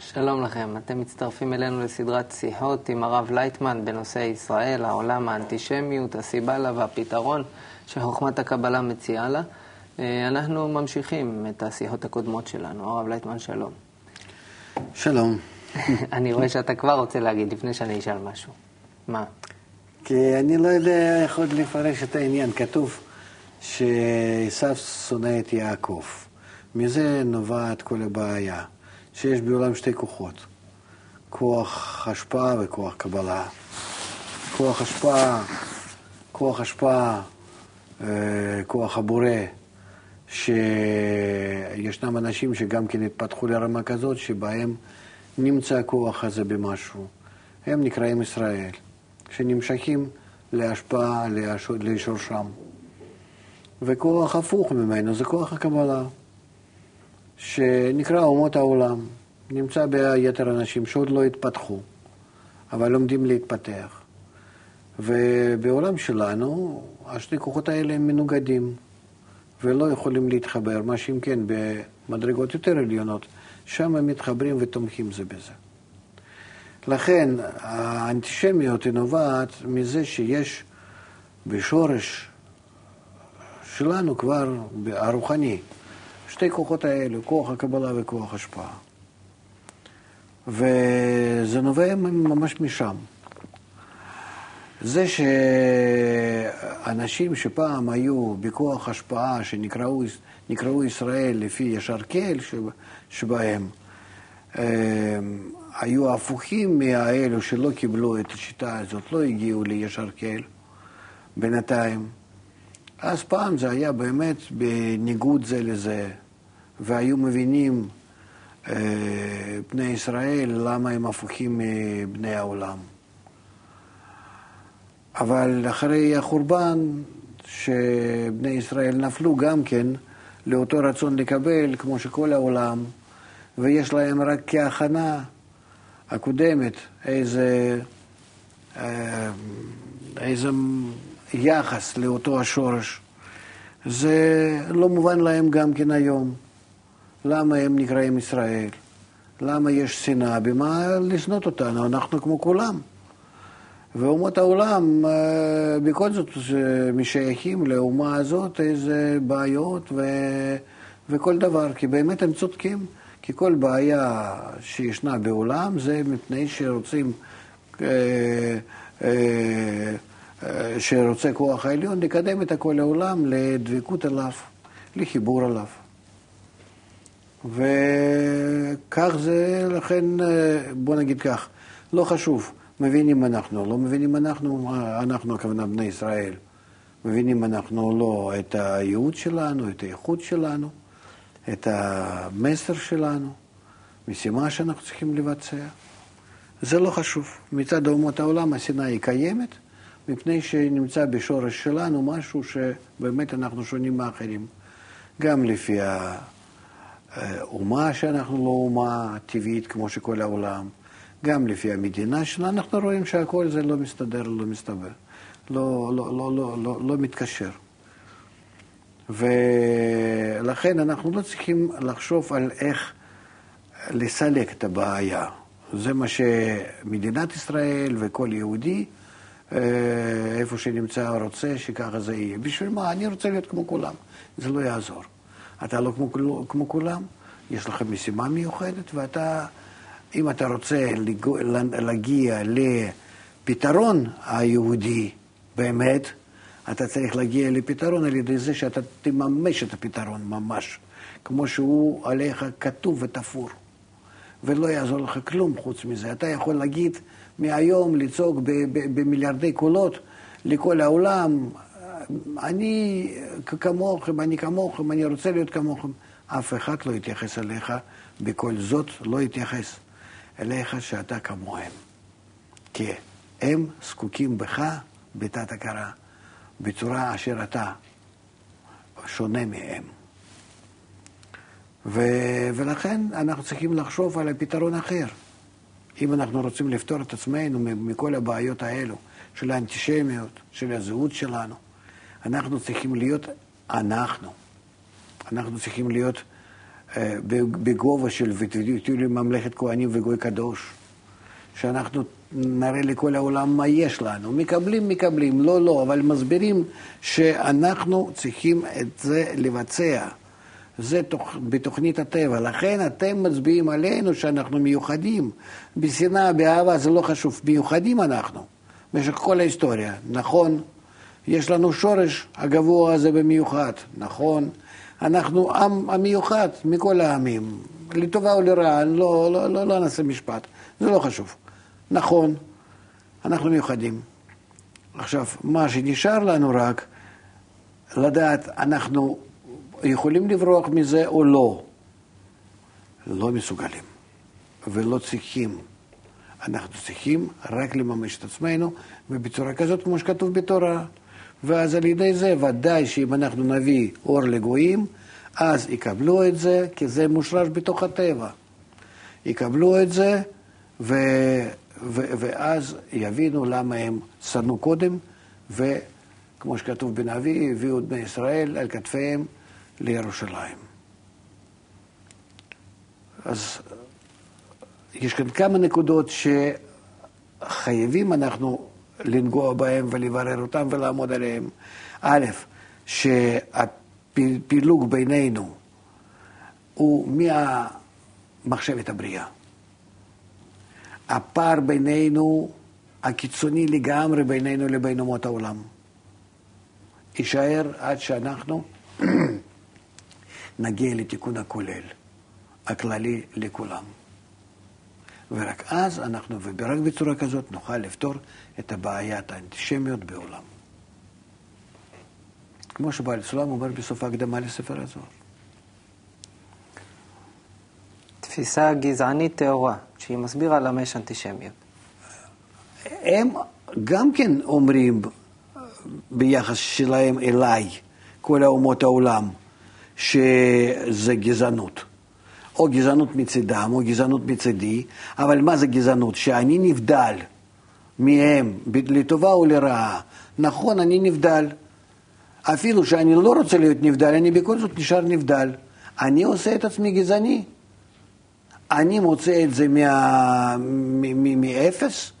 שלום לכם, אתם מצטרפים אלינו לסדרת שיחות עם הרב לייטמן בנושא ישראל, העולם, האנטישמיות, הסיבה לה והפתרון שחוכמת הקבלה מציעה לה. אנחנו ממשיכים את השיחות הקודמות שלנו. הרב לייטמן, שלום. שלום. אני רואה שאתה כבר רוצה להגיד לפני שאני אשאל משהו. מה? כי אני לא יודע איך עוד לפרש את העניין. כתוב שעשו שונא את יעקב. מזה נובעת כל הבעיה. שיש בעולם שתי כוחות, כוח השפעה וכוח קבלה. כוח השפעה, כוח השפעה, אה, כוח הבורא, שישנם אנשים שגם כן התפתחו לרמה כזאת שבהם נמצא הכוח הזה במשהו. הם נקראים ישראל, שנמשכים להשפעה, לשורשם. וכוח הפוך ממנו זה כוח הקבלה. שנקרא אומות העולם, נמצא ביתר אנשים שעוד לא התפתחו, אבל לומדים להתפתח. ובעולם שלנו, השני כוחות האלה הם מנוגדים ולא יכולים להתחבר, מה שאם כן במדרגות יותר עליונות, שם הם מתחברים ותומכים זה בזה. לכן האנטישמיות היא נובעת מזה שיש בשורש שלנו כבר, הרוחני, שתי כוחות האלו, כוח הקבלה וכוח השפעה. וזה נובע ממש משם. זה שאנשים שפעם היו בכוח השפעה, שנקראו ישראל לפי ישר קהל שבהם, היו הפוכים מהאלו שלא קיבלו את השיטה הזאת, לא הגיעו לישר קהל בינתיים. אז פעם זה היה באמת בניגוד זה לזה. והיו מבינים אה, בני ישראל למה הם הפוכים מבני העולם. אבל אחרי החורבן, שבני ישראל נפלו גם כן לאותו רצון לקבל, כמו שכל העולם, ויש להם רק כהכנה הקודמת איזה, אה, איזה יחס לאותו השורש. זה לא מובן להם גם כן היום. למה הם נקראים ישראל? למה יש שנאה? במה לשנות אותנו? אנחנו כמו כולם. ואומות העולם אה, בכל זאת משייכים לאומה הזאת איזה בעיות ו... וכל דבר, כי באמת הם צודקים. כי כל בעיה שישנה בעולם זה מפני שרוצים, אה, אה, שרוצה כוח העליון לקדם את הכל העולם לדבקות עליו, לחיבור עליו. וכך זה, לכן, אה, בוא נגיד כך, לא חשוב, מבינים אנחנו, לא מבינים אנחנו, אנחנו הכוונה בני ישראל, מבינים אנחנו לא את הייעוד שלנו, את האיכות שלנו, את המסר שלנו, משימה שאנחנו צריכים לבצע. זה לא חשוב. מצד אומות העולם השנאה היא קיימת, מפני שנמצא בשורש שלנו משהו שבאמת אנחנו שונים מאחרים. גם לפי ה... אומה שאנחנו לא אומה טבעית כמו שכל העולם, גם לפי המדינה שלנו, אנחנו רואים שהכל זה לא מסתדר, לא מסתבר, לא, לא, לא, לא, לא, לא מתקשר. ולכן אנחנו לא צריכים לחשוב על איך לסלק את הבעיה. זה מה שמדינת ישראל וכל יהודי, איפה שנמצא, רוצה שככה זה יהיה. בשביל מה? אני רוצה להיות כמו כולם. זה לא יעזור. אתה לא כמו, כמו כולם, יש לך משימה מיוחדת, ואתה, אם אתה רוצה להגיע לפתרון היהודי באמת, אתה צריך להגיע לפתרון על ידי זה שאתה תממש את הפתרון ממש, כמו שהוא עליך כתוב ותפור. ולא יעזור לך כלום חוץ מזה. אתה יכול להגיד מהיום, לצעוק במיליארדי קולות לכל העולם, אני כמוכם, אני כמוכם, אני רוצה להיות כמוכם. אף אחד לא יתייחס אליך, בכל זאת לא יתייחס אליך שאתה כמוהם. כי הם זקוקים בך בתת הכרה, בצורה אשר אתה שונה מהם. ו... ולכן אנחנו צריכים לחשוב על הפתרון אחר. אם אנחנו רוצים לפתור את עצמנו מכל הבעיות האלו, של האנטישמיות, של הזהות שלנו, אנחנו צריכים להיות אנחנו. אנחנו צריכים להיות אה, בגובה של ותהיו לי ממלכת כהנים וגוי קדוש, שאנחנו נראה לכל העולם מה יש לנו. מקבלים, מקבלים, לא, לא, אבל מסבירים שאנחנו צריכים את זה לבצע. זה תוך, בתוכנית הטבע. לכן אתם מצביעים עלינו שאנחנו מיוחדים. בשנאה, באהבה, זה לא חשוב. מיוחדים אנחנו, במשך כל ההיסטוריה. נכון, יש לנו שורש הגבוה הזה במיוחד, נכון. אנחנו עם המיוחד מכל העמים, לטובה או לרעה, לא, לא, לא, לא נעשה משפט, זה לא חשוב. נכון, אנחנו מיוחדים. עכשיו, מה שנשאר לנו רק, לדעת, אנחנו יכולים לברוח מזה או לא. לא מסוגלים ולא צריכים. אנחנו צריכים רק לממש את עצמנו, ובצורה כזאת, כמו שכתוב בתורה. ואז על ידי זה ודאי שאם אנחנו נביא אור לגויים, אז יקבלו את זה, כי זה מושרש בתוך הטבע. יקבלו את זה, ו, ו, ואז יבינו למה הם שנאו קודם, וכמו שכתוב בנביא, הביאו את בני ישראל על כתפיהם לירושלים. אז יש כאן כמה נקודות שחייבים אנחנו לנגוע בהם ולברר אותם ולעמוד עליהם. א', שהפילוג בינינו הוא מהמחשבת הבריאה. הפער בינינו, הקיצוני לגמרי בינינו לבין אומות העולם. יישאר עד שאנחנו נגיע לתיקון הכולל, הכללי לכולם. ורק אז אנחנו, ורק בצורה כזאת, נוכל לפתור את הבעיית האנטישמיות בעולם. כמו שבעל סולם אומר בסוף ההקדמה לספר הזוהר. תפיסה גזענית טהורה, שהיא מסבירה למה יש אנטישמיות. הם גם כן אומרים ביחס שלהם אליי, כל האומות העולם, שזה גזענות. או גזענות מצידם, או גזענות מצידי, אבל מה זה גזענות? שאני נבדל מהם, לטובה או לרעה. נכון, אני נבדל. אפילו שאני לא רוצה להיות נבדל, אני בכל זאת נשאר נבדל. אני עושה את עצמי גזעני. אני מוצא את זה מאפס,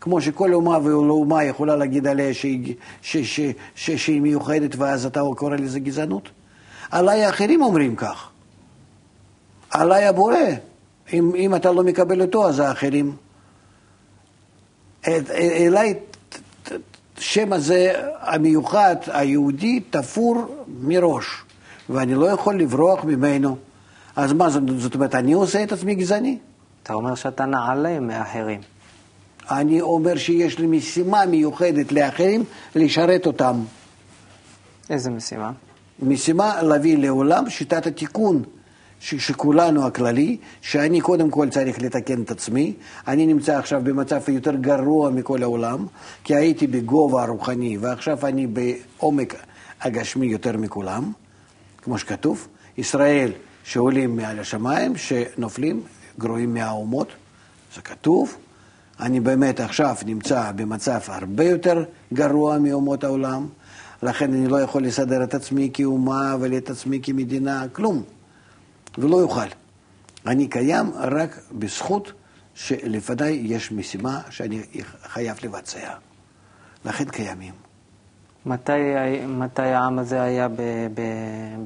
כמו שכל אומה ואומה יכולה להגיד עליה שהיא, ש, ש, ש, שהיא מיוחדת ואז אתה קורא לזה גזענות. עליי האחרים אומרים כך. עליי הבורא. אם, אם אתה לא מקבל אותו, אז האחרים. אליי שם הזה המיוחד, היהודי, תפור מראש, ואני לא יכול לברוח ממנו. אז מה, זאת אומרת, אני עושה את עצמי גזעני? אתה אומר שאתה נעלה מאחרים. אני אומר שיש לי משימה מיוחדת לאחרים לשרת אותם. איזה משימה? משימה להביא לעולם שיטת התיקון. שכולנו הכללי, שאני קודם כל צריך לתקן את עצמי, אני נמצא עכשיו במצב יותר גרוע מכל העולם, כי הייתי בגובה הרוחני ועכשיו אני בעומק הגשמי יותר מכולם, כמו שכתוב, ישראל שעולים מעל השמיים, שנופלים, גרועים מהאומות, זה כתוב. אני באמת עכשיו נמצא במצב הרבה יותר גרוע מאומות העולם, לכן אני לא יכול לסדר את עצמי כאומה ואת עצמי כמדינה, כלום. ולא יוכל. אני קיים רק בזכות שלפניי יש משימה שאני חייב לבצע. לכן קיימים. מתי, מתי העם הזה היה ב, ב,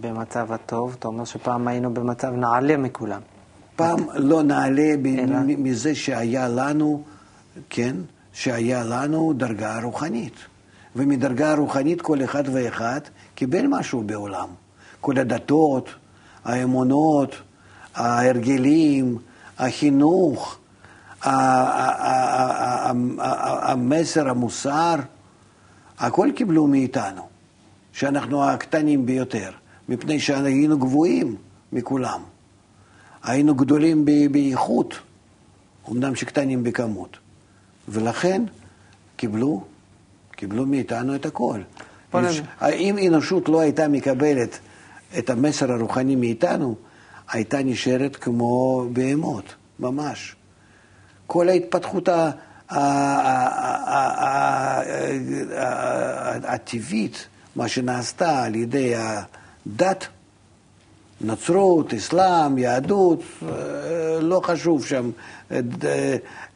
במצב הטוב? אתה אומר שפעם היינו במצב נעלה מכולם. פעם לא נעלה אלא... מזה שהיה לנו, כן, שהיה לנו דרגה רוחנית. ומדרגה רוחנית כל אחד ואחד קיבל משהו בעולם. כל הדתות, האמונות, ההרגלים, החינוך, המסר, המוסר, הכל קיבלו מאיתנו, שאנחנו הקטנים ביותר, מפני שהיינו גבוהים מכולם. היינו גדולים באיכות, אמנם שקטנים בכמות. ולכן קיבלו, קיבלו מאיתנו את הכל. אם אנושות לא הייתה מקבלת את המסר הרוחני מאיתנו, הייתה נשארת כמו בהמות, ממש. כל ההתפתחות הטבעית, מה שנעשתה על ידי הדת, נצרות, אסלאם, יהדות, לא חשוב שם.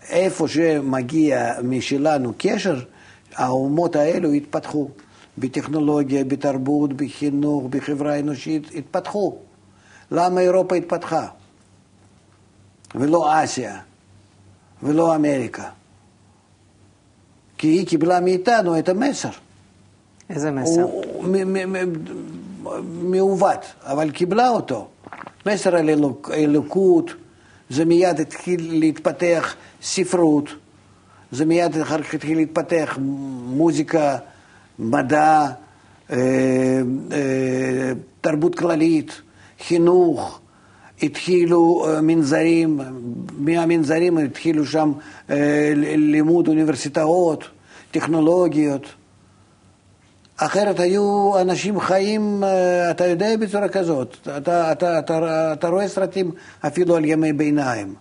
איפה שמגיע משלנו קשר, האומות האלו התפתחו. בטכנולוגיה, בתרבות, בחינוך, בחברה האנושית, התפתחו. למה אירופה התפתחה? ולא אסיה, ולא אמריקה. כי היא קיבלה מאיתנו את המסר. איזה מסר? הוא מעוות, אבל קיבלה אותו. מסר על אלוקות, זה מיד התחיל להתפתח ספרות, זה מיד אחר כך התחיל להתפתח מוזיקה, מדע, אה, אה, תרבות כללית, חינוך, התחילו אה, מנזרים, מהמנזרים התחילו שם לימוד אוניברסיטאות, טכנולוגיות. אחרת היו אנשים חיים, אתה יודע, בצורה כזאת. אתה, אתה, אתה, אתה רואה סרטים אפילו על ימי ביניים,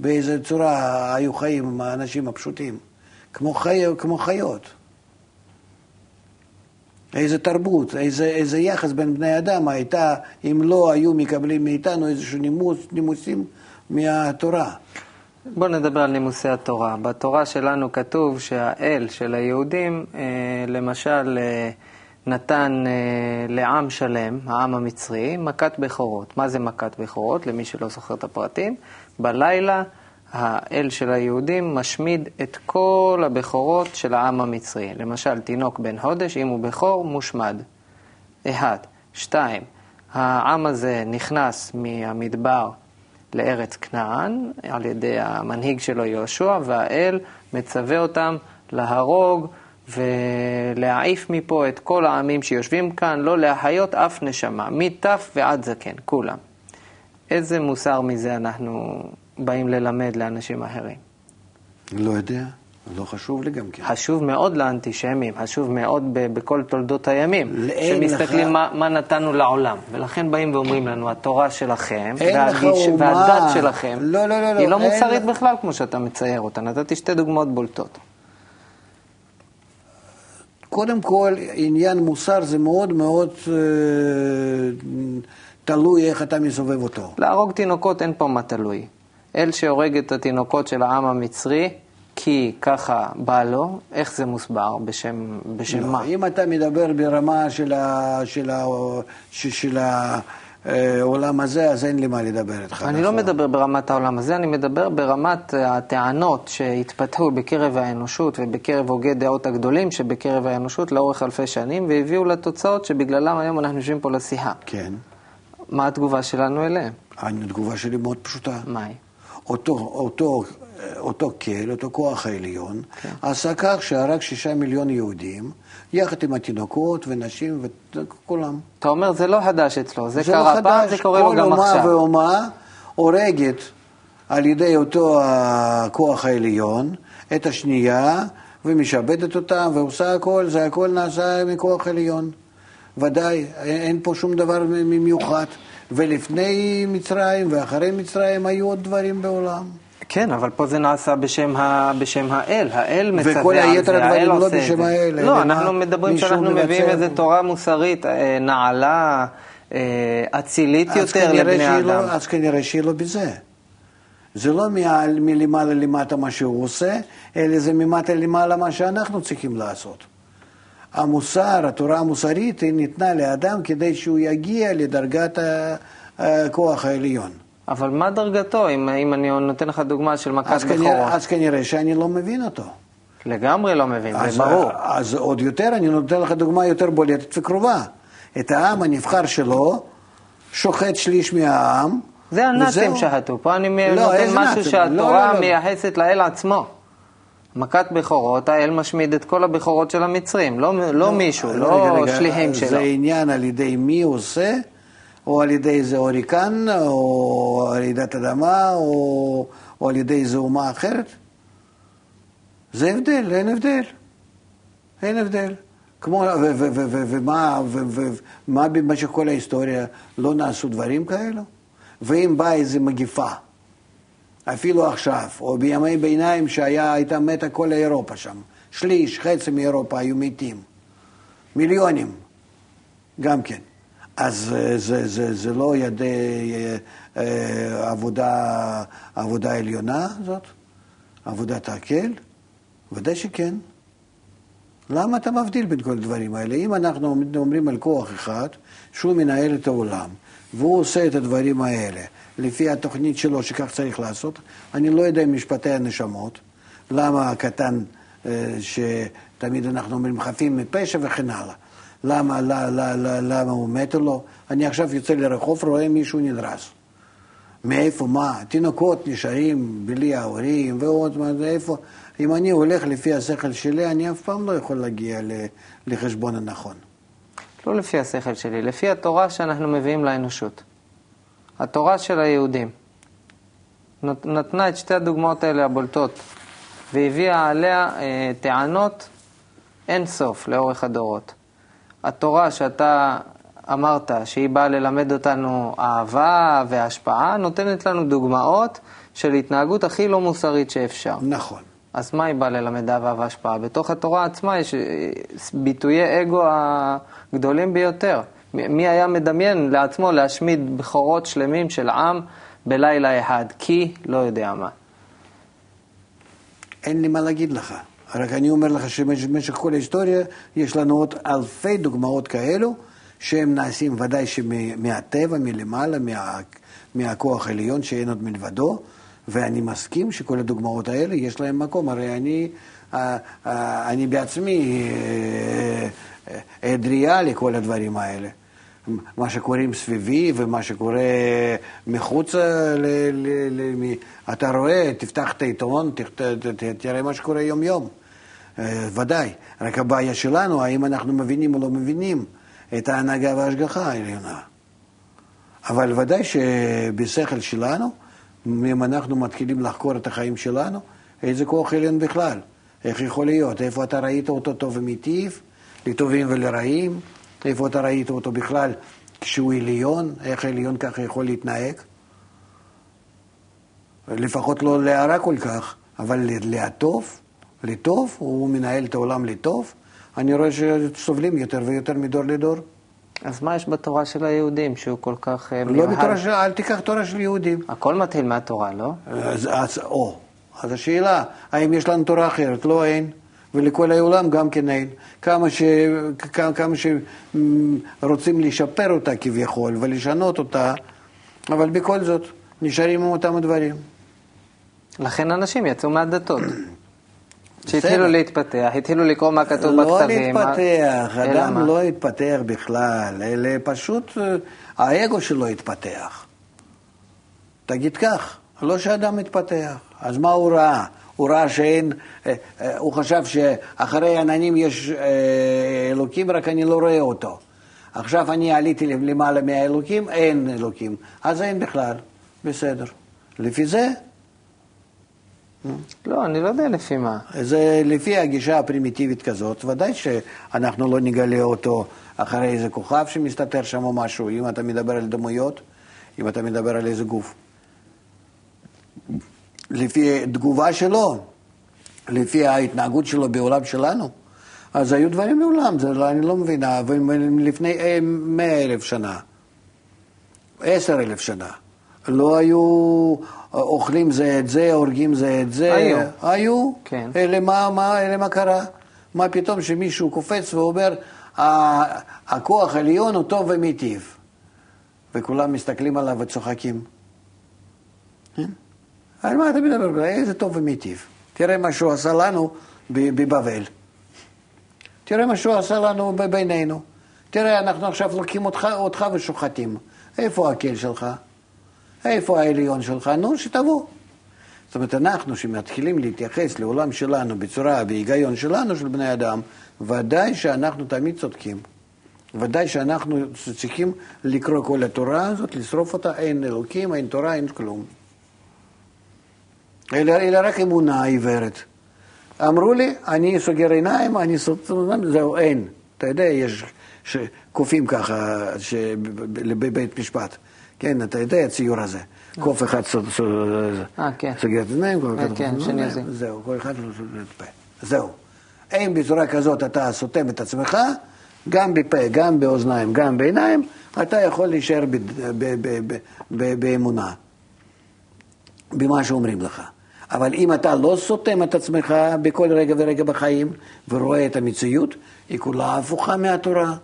באיזה צורה היו חיים האנשים הפשוטים, כמו, חי, כמו חיות. איזה תרבות, איזה, איזה יחס בין בני אדם הייתה, אם לא היו מקבלים מאיתנו איזשהו נימוס, נימוסים מהתורה. בואו נדבר על נימוסי התורה. בתורה שלנו כתוב שהאל של היהודים, אה, למשל, אה, נתן אה, לעם שלם, העם המצרי, מכת בכורות. מה זה מכת בכורות? למי שלא זוכר את הפרטים. בלילה האל של היהודים משמיד את כל הבכורות של העם המצרי. למשל, תינוק בן חודש, אם הוא בכור, מושמד. אחד. שתיים, העם הזה נכנס מהמדבר לארץ כנען על ידי המנהיג שלו יהושע, והאל מצווה אותם להרוג ולהעיף מפה את כל העמים שיושבים כאן, לא להחיות אף נשמה, מטף ועד זקן, כולם. איזה מוסר מזה אנחנו באים ללמד לאנשים אחרים? לא יודע, לא חשוב לי גם כן. חשוב מאוד לאנטישמים, חשוב מאוד בכל תולדות הימים. שמסתכלים לך... מה, מה נתנו לעולם. ולכן באים ואומרים לנו, התורה שלכם, והגיש, והדת שלכם, לא, לא, לא, היא לא, לא מוסרית אין... בכלל כמו שאתה מצייר אותה. נתתי שתי דוגמאות בולטות. קודם כל, עניין מוסר זה מאוד מאוד אה, תלוי איך אתה מסובב אותו. להרוג תינוקות אין פה מה תלוי. אל שהורג את התינוקות של העם המצרי, כי ככה בא לו, איך זה מוסבר? בשם, בשם לא, מה? אם אתה מדבר ברמה של, ה, של, ה, של, של העולם הזה, אז אין לי מה לדבר איתך. אני נכון? לא מדבר ברמת העולם הזה, אני מדבר ברמת הטענות שהתפתחו בקרב האנושות ובקרב הוגי דעות הגדולים שבקרב האנושות לאורך אלפי שנים, והביאו לתוצאות שבגללם היום אנחנו יושבים פה לשיחה. כן. מה התגובה שלנו אליהם? התגובה שלי מאוד פשוטה. מה היא? אותו, אותו, אותו קהל, אותו כוח העליון, כן. עשה כך שהרג שישה מיליון יהודים, יחד עם התינוקות ונשים וכולם. אתה אומר, זה לא חדש אצלו, זה, זה לא קרה לא פעם, זה קורה לו גם עכשיו. כל אומה ואומה הורגת על ידי אותו הכוח העליון את השנייה, ומשעבדת אותה, ועושה הכל, זה הכל נעשה מכוח עליון. ודאי, אין פה שום דבר מיוחד. ולפני מצרים ואחרי מצרים היו עוד דברים בעולם. כן, אבל פה זה נעשה בשם, ה, בשם האל, האל מצווה על זה, וכל היתר הדברים לא בשם האל. לא, אנחנו מדברים שאנחנו מביאים איזו תורה מוסרית, אה, נעלה, אה, אצילית יותר לבני אדם. לא, אז כנראה שהיא לא בזה. זה לא מלמעלה למטה מה שהוא עושה, אלא זה ממטה למעלה מה שאנחנו צריכים לעשות. המוסר, התורה המוסרית, היא ניתנה לאדם כדי שהוא יגיע לדרגת הכוח העליון. אבל מה דרגתו, אם, אם אני נותן לך דוגמה של מכת בכורות? כנראה, אז כנראה שאני לא מבין אותו. לגמרי לא מבין, זה ברור. אז עוד יותר, אני נותן לך דוגמה יותר בולטת וקרובה. את העם הנבחר שלו שוחט שליש מהעם. זה הנאצים שחטו, פה אני לא, נותן משהו נאצים? שהתורה לא, לא, לא. מייחסת לאל עצמו. מכת בכורות, האל משמיד את כל הבכורות של המצרים, לא, לא, לא מישהו, רגע, לא רגע, שליחים שלו. זה עניין על ידי מי עושה, או על ידי איזה הוריקן, או רעידת אדמה, או, או על ידי איזה אומה אחרת? זה הבדל, אין הבדל. אין הבדל. כמו, ומה במשך כל ההיסטוריה לא נעשו דברים כאלו? ואם באה איזו מגיפה, אפילו עכשיו, או בימי ביניים שהייתה מתה כל אירופה שם. שליש, חצי מאירופה היו מתים. מיליונים, גם כן. אז אה, זה, זה, זה לא ידי אה, עבודה, עבודה עליונה זאת? עבודת הקל? ודאי שכן. למה אתה מבדיל בין כל הדברים האלה? אם אנחנו אומרים על כוח אחד, שהוא מנהל את העולם, והוא עושה את הדברים האלה לפי התוכנית שלו שכך צריך לעשות, אני לא יודע משפטי הנשמות, למה הקטן, אה, שתמיד אנחנו אומרים חפים מפשע וכן הלאה. למה, למה, למה, למה הוא מת או לא? אני עכשיו יוצא לרחוב, רואה מישהו נדרס. מאיפה, מה? תינוקות נשארים בלי ההורים ועוד מה, איפה? אם אני הולך לפי השכל שלי, אני אף פעם לא יכול להגיע לחשבון הנכון. לא לפי השכל שלי, לפי התורה שאנחנו מביאים לאנושות. התורה של היהודים. נתנה את שתי הדוגמאות האלה הבולטות, והביאה עליה אה, טענות אין סוף לאורך הדורות. התורה שאתה אמרת שהיא באה ללמד אותנו אהבה והשפעה, נותנת לנו דוגמאות של התנהגות הכי לא מוסרית שאפשר. נכון. אז מה היא באה ללמד אהבה והשפעה? בתוך התורה עצמה יש אה, ביטויי אגו הגדולים ביותר. מי היה מדמיין לעצמו להשמיד בכורות שלמים של עם בלילה אחד? כי לא יודע מה. אין לי מה להגיד לך. רק אני אומר לך שבמשך כל ההיסטוריה יש לנו עוד אלפי דוגמאות כאלו, שהם נעשים ודאי שמהטבע, מלמעלה, מה, מהכוח העליון שאין עוד מלבדו, ואני מסכים שכל הדוגמאות האלה יש להם מקום. הרי אני, אה, אה, אני בעצמי עדריה אה, לכל הדברים האלה. מה שקוראים סביבי ומה שקורה מחוץ, ל, ל, ל, אתה רואה, תפתח את העיתון, תראה מה שקורה יום-יום. אה, ודאי. רק הבעיה שלנו, האם אנחנו מבינים או לא מבינים את ההנהגה וההשגחה העליונה. אבל ודאי שבשכל שלנו, אם אנחנו מתחילים לחקור את החיים שלנו, איזה כוח עליון בכלל? איך יכול להיות? איפה אתה ראית אותו טוב ומיטיב, לטובים ולרעים? איפה אתה ראית אותו בכלל כשהוא עליון? איך העליון ככה יכול להתנהג? לפחות לא להרע כל כך, אבל להטוב? לטוב, הוא מנהל את העולם לטוב, אני רואה שסובלים יותר ויותר מדור לדור. אז מה יש בתורה של היהודים שהוא כל כך אה, מיוחד? לא בתורה של, אל תיקח תורה של יהודים. הכל מתחיל מהתורה, לא? אז, אז, או, אז השאלה, האם יש לנו תורה אחרת? לא, אין. ולכל העולם גם כן אין. כמה, ש, כמה, שרוצים לשפר אותה כביכול ולשנות אותה, אבל בכל זאת נשארים עם אותם הדברים. לכן אנשים יצאו מהדתות. שהתחילו להתפתח, התחילו לקרוא מה כתוב לא בכתבים. לא להתפתח, אדם לא התפתח בכלל, אלא פשוט אה, האגו שלו התפתח. תגיד כך, לא שאדם מתפתח. אז מה הוא ראה? הוא ראה שאין, אה, אה, הוא חשב שאחרי עננים יש אלוקים, רק אני לא רואה אותו. עכשיו אני עליתי למעלה מהאלוקים, אין אלוקים. אז אין בכלל, בסדר. לפי זה לא, אני לא יודע לפי מה. זה לפי הגישה הפרימיטיבית כזאת, ודאי שאנחנו לא נגלה אותו אחרי איזה כוכב שמסתתר שם או משהו, אם אתה מדבר על דמויות, אם אתה מדבר על איזה גוף. לפי תגובה שלו, לפי ההתנהגות שלו בעולם שלנו, אז היו דברים מעולם, זה לא, אני לא מבין, לפני אה, מאה אלף שנה, עשר אלף שנה, לא היו אוכלים זה את זה, הורגים זה את זה. היו. היו? כן. אלה מה, מה, אלה מה קרה? מה פתאום שמישהו קופץ ואומר, הכוח העליון הוא טוב ומיטיב. וכולם מסתכלים עליו וצוחקים. כן? על מה אתה מדבר? איזה טוב ומיטיב. תראה מה שהוא עשה לנו בבבל. תראה מה שהוא עשה לנו בינינו. תראה, אנחנו עכשיו לוקחים אותך, אותך ושוחטים. איפה הקל שלך? איפה העליון שלך? נו, שתבוא. זאת אומרת, אנחנו שמתחילים להתייחס לעולם שלנו בצורה, בהיגיון שלנו, של בני אדם, ודאי שאנחנו תמיד צודקים. ודאי שאנחנו צריכים לקרוא כל התורה הזאת, לשרוף אותה, אין אלוקים, אין תורה, אין כלום. אלא, אלא רק אמונה עיוורת. אמרו לי, אני סוגר עיניים, אני סוגר, זהו, אין. אתה יודע, יש קופים ככה בבית משפט. כן, אתה יודע, הציור הזה. קוף אחד אה, כן. סוגר את העיניים, קוף אחד כן. זהו, כל אחד סוגר את הפה. זהו. אם בצורה כזאת אתה סותם את עצמך, גם בפה, גם באוזניים, גם בעיניים, אתה יכול להישאר באמונה, במה שאומרים לך. אבל אם אתה לא סותם את עצמך בכל רגע ורגע בחיים ורואה את המציאות, היא כולה הפוכה מהתורה.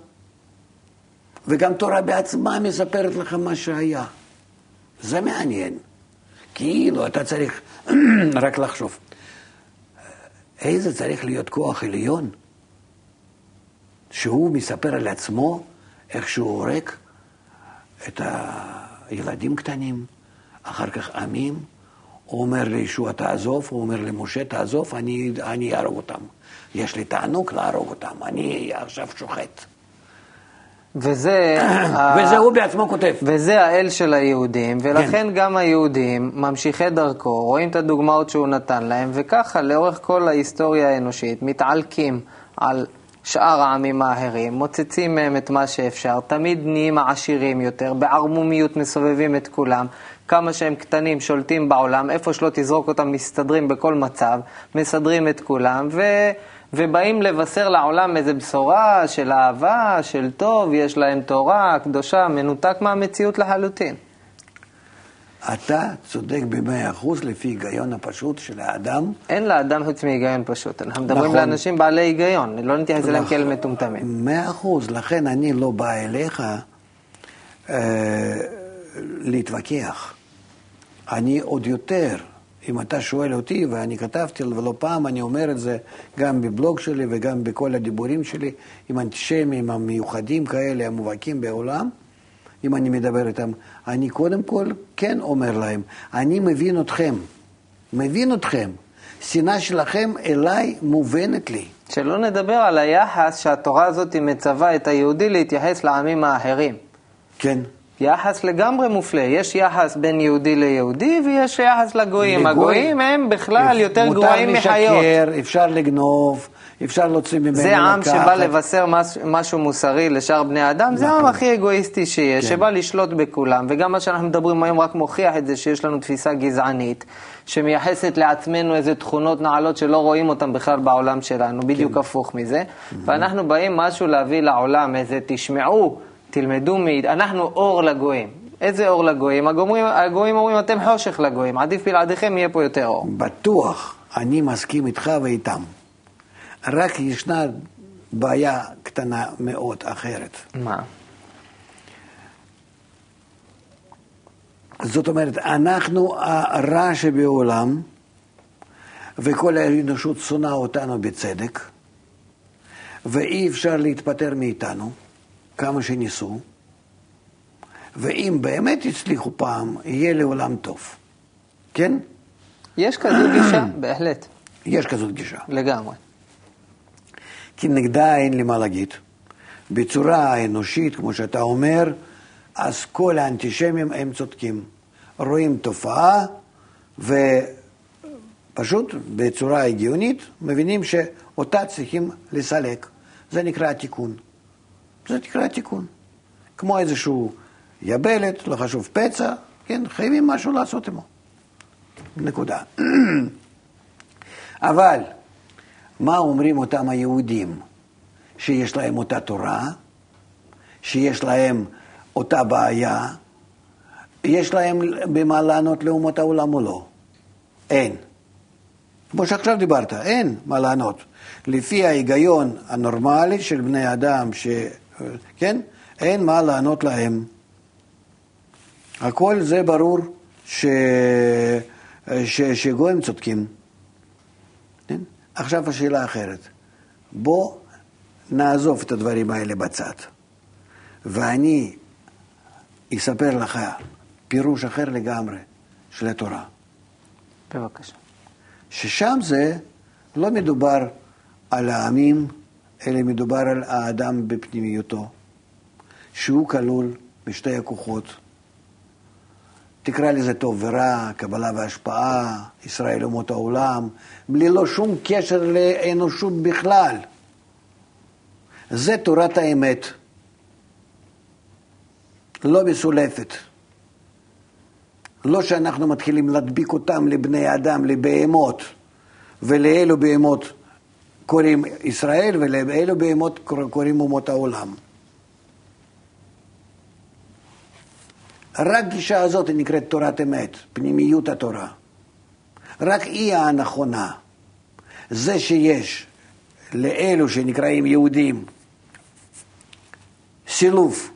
וגם תורה בעצמה מספרת לך מה שהיה. זה מעניין. כאילו אתה צריך רק לחשוב. איזה צריך להיות כוח עליון, שהוא מספר על עצמו איך שהוא הורג את הילדים קטנים, אחר כך עמים, הוא אומר לישוע תעזוב, הוא אומר למשה תעזוב, אני, אני אהרוג אותם. יש לי תענוג להרוג אותם, אני עכשיו שוחט. וזה... וזה הוא בעצמו כותב. וזה האל של היהודים, ולכן כן. גם היהודים, ממשיכי דרכו, רואים את הדוגמאות שהוא נתן להם, וככה לאורך כל ההיסטוריה האנושית מתעלקים על שאר העמים האחרים, מוצצים מהם את מה שאפשר, תמיד נהיים העשירים יותר, בערמומיות מסובבים את כולם, כמה שהם קטנים שולטים בעולם, איפה שלא תזרוק אותם מסתדרים בכל מצב, מסדרים את כולם, ו... ובאים לבשר לעולם איזו בשורה של אהבה, של טוב, יש להם תורה קדושה, מנותק מהמציאות לחלוטין. אתה צודק במאה אחוז לפי היגיון הפשוט של האדם. אין לאדם חוץ מהיגיון פשוט. אנחנו מדברים נכון. לאנשים בעלי היגיון, לא נתייחס אליהם כאל מטומטמים. מאה אחוז, לכן אני לא בא אליך אה, להתווכח. אני עוד יותר אם אתה שואל אותי, ואני כתבתי ולא פעם, אני אומר את זה גם בבלוג שלי וגם בכל הדיבורים שלי, עם אנטישמים המיוחדים כאלה, המובהקים בעולם, אם אני מדבר איתם, אני קודם כל כן אומר להם, אני מבין אתכם, מבין אתכם. שנאה שלכם אליי מובנת לי. שלא נדבר על היחס שהתורה הזאת מצווה את היהודי להתייחס לעמים האחרים. כן. יחס לגמרי מופלה. יש יחס בין יהודי ליהודי ויש יחס לגויים. לגוי. הגויים הם בכלל יותר גרועים מחיות. מותר לשקר, אפשר לגנוב, אפשר להוציא ממנו לקחת. זה עם שבא לבשר משהו מוסרי לשאר בני האדם, זה העם הכי אגואיסטי שיש, כן. שבא לשלוט בכולם. וגם מה שאנחנו מדברים היום רק מוכיח את זה שיש לנו תפיסה גזענית, שמייחסת לעצמנו איזה תכונות נעלות שלא רואים אותן בכלל בעולם שלנו, בדיוק כן. הפוך מזה. ואנחנו באים משהו להביא לעולם, איזה תשמעו. תלמדו מעיד, אנחנו אור לגויים. איזה אור לגויים? הגויים, הגויים אומרים, אתם חושך לגויים, עדיף בלעדיכם יהיה פה יותר אור. בטוח, אני מסכים איתך ואיתם. רק ישנה בעיה קטנה מאוד אחרת. מה? זאת אומרת, אנחנו הרע שבעולם, וכל האנושות שונאה אותנו בצדק, ואי אפשר להתפטר מאיתנו. כמה שניסו, ואם באמת הצליחו פעם, יהיה לעולם טוב. כן? יש כזו גישה, בהחלט. יש כזאת גישה. לגמרי. כי נגדה אין לי מה להגיד. בצורה האנושית, כמו שאתה אומר, אז כל האנטישמים הם צודקים. רואים תופעה, ופשוט בצורה הגיונית מבינים שאותה צריכים לסלק. זה נקרא תיקון. זה נקרא תיקון. כמו איזשהו יבלת, לא חשוב פצע, כן, חייבים משהו לעשות עמו. נקודה. אבל מה אומרים אותם היהודים? שיש להם אותה תורה, שיש להם אותה בעיה, יש להם במה לענות לאומות העולם או לא? אין. כמו שעכשיו דיברת, אין מה לענות. לפי ההיגיון הנורמלי של בני אדם ש... כן? אין מה לענות להם. הכל זה ברור ש... ש... שגויים צודקים. כן? עכשיו השאלה אחרת. בוא נעזוב את הדברים האלה בצד, ואני אספר לך פירוש אחר לגמרי של התורה. בבקשה. ששם זה לא מדובר על העמים אלא מדובר על האדם בפנימיותו, שהוא כלול בשתי הכוחות. תקרא לזה טוב ורע, קבלה והשפעה, ישראל אומות העולם, ללא שום קשר לאנושות בכלל. זה תורת האמת, לא מסולפת. לא שאנחנו מתחילים להדביק אותם לבני אדם, לבהמות, ולאלו בהמות קוראים ישראל, ולאלו בהמות קוראים אומות העולם. רק גישה הזאת היא נקראת תורת אמת, פנימיות התורה. רק היא הנכונה. זה שיש לאלו שנקראים יהודים סילוף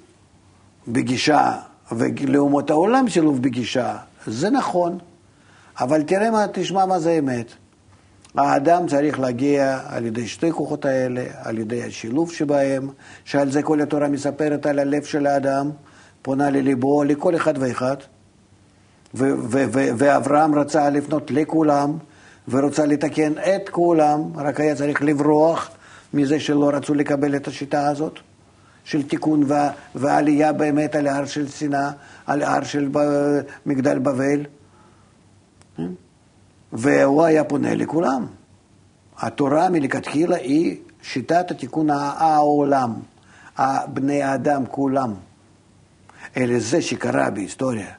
בגישה, ולאומות העולם סילוף בגישה, זה נכון, אבל תראה מה, תשמע מה זה אמת. האדם צריך להגיע על ידי שתי כוחות האלה, על ידי השילוב שבהם, שעל זה כל התורה מספרת על הלב של האדם, פונה לליבו, לכל אחד ואחד. ואברהם רצה לפנות לכולם, ורוצה לתקן את כולם, רק היה צריך לברוח מזה שלא רצו לקבל את השיטה הזאת של תיקון ועלייה באמת על ההר של שנאה, על ההר של מגדל בבל. והוא היה פונה לכולם. התורה מלכתחילה היא שיטת התיקון העולם, בני האדם כולם. אלא זה שקרה בהיסטוריה,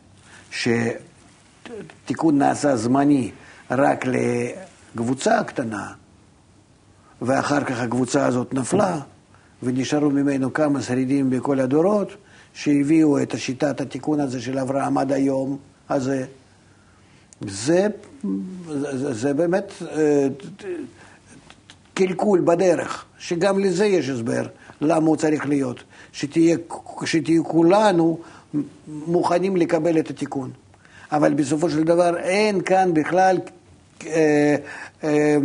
שתיקון נעשה זמני רק לקבוצה קטנה, ואחר כך הקבוצה הזאת נפלה, ונשארו ממנו כמה שרידים בכל הדורות, שהביאו את שיטת התיקון הזה של אברהם עד היום הזה. זה, זה, זה באמת אה, קלקול בדרך, שגם לזה יש הסבר, למה הוא צריך להיות, שתהיה, שתהיו כולנו מוכנים לקבל את התיקון. אבל בסופו של דבר אין כאן בכלל אה, אה,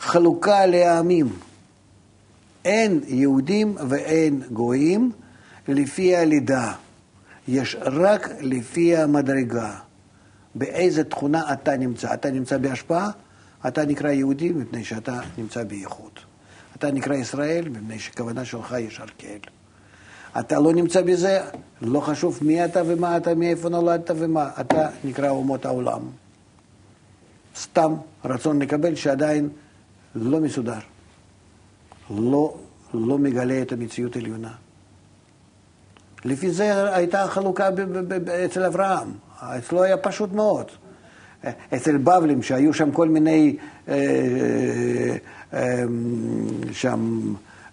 חלוקה לעמים. אין יהודים ואין גויים לפי הלידה, יש רק לפי המדרגה. באיזה תכונה אתה נמצא. אתה נמצא בהשפעה, אתה נקרא יהודי מפני שאתה נמצא בייחוד. אתה נקרא ישראל מפני שכוונה שלך ישר כאל. אתה לא נמצא בזה, לא חשוב מי אתה ומה אתה, מאיפה נולדת ומה, אתה נקרא אומות העולם. סתם רצון לקבל שעדיין לא מסודר, לא, לא מגלה את המציאות העליונה. לפי זה הייתה החלוקה אצל אברהם. אצלו היה פשוט מאוד. אצל בבלים, שהיו שם כל מיני, אה, אה, שם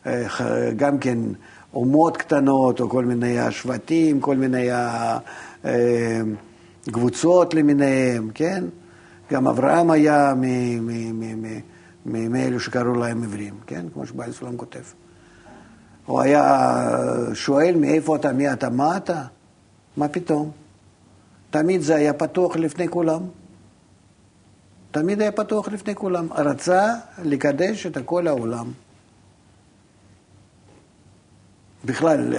אה, גם כן אומות קטנות, או כל מיני השבטים, כל מיני קבוצות למיניהם, כן? גם אברהם היה מאלו שקראו להם עברים, כן? כמו שבעל סולם כותב. הוא היה שואל מאיפה אתה, מי אתה, מה אתה? מה פתאום? תמיד זה היה פתוח לפני כולם. תמיד היה פתוח לפני כולם. רצה לקדש את כל העולם. בכלל,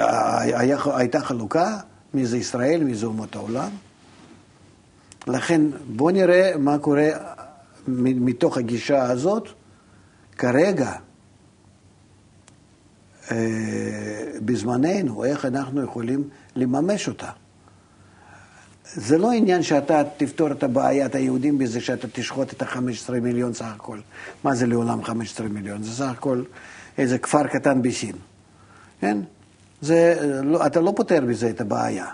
היה, הייתה חלוקה מי זה ישראל, מי זה אומות העולם. לכן בואו נראה מה קורה מתוך הגישה הזאת כרגע, אה, בזמננו, איך אנחנו יכולים לממש אותה. זה לא עניין שאתה תפתור את הבעיית היהודים בזה שאתה תשחוט את ה-15 מיליון סך הכל. מה זה לעולם 15 מיליון? זה סך הכל איזה כפר קטן בסין. כן? זה, לא, אתה לא פותר בזה את הבעיה.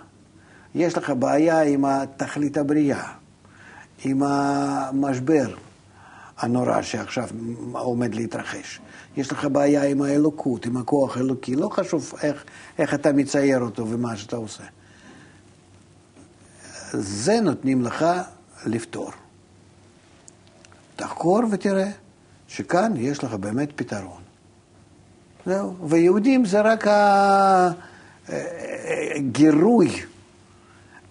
יש לך בעיה עם תכלית הבריאה, עם המשבר הנורא שעכשיו עומד להתרחש. יש לך בעיה עם האלוקות, עם הכוח האלוקי. לא חשוב איך, איך אתה מצייר אותו ומה שאתה עושה. זה נותנים לך לפתור. תחקור ותראה שכאן יש לך באמת פתרון. זהו. ויהודים זה רק הגירוי,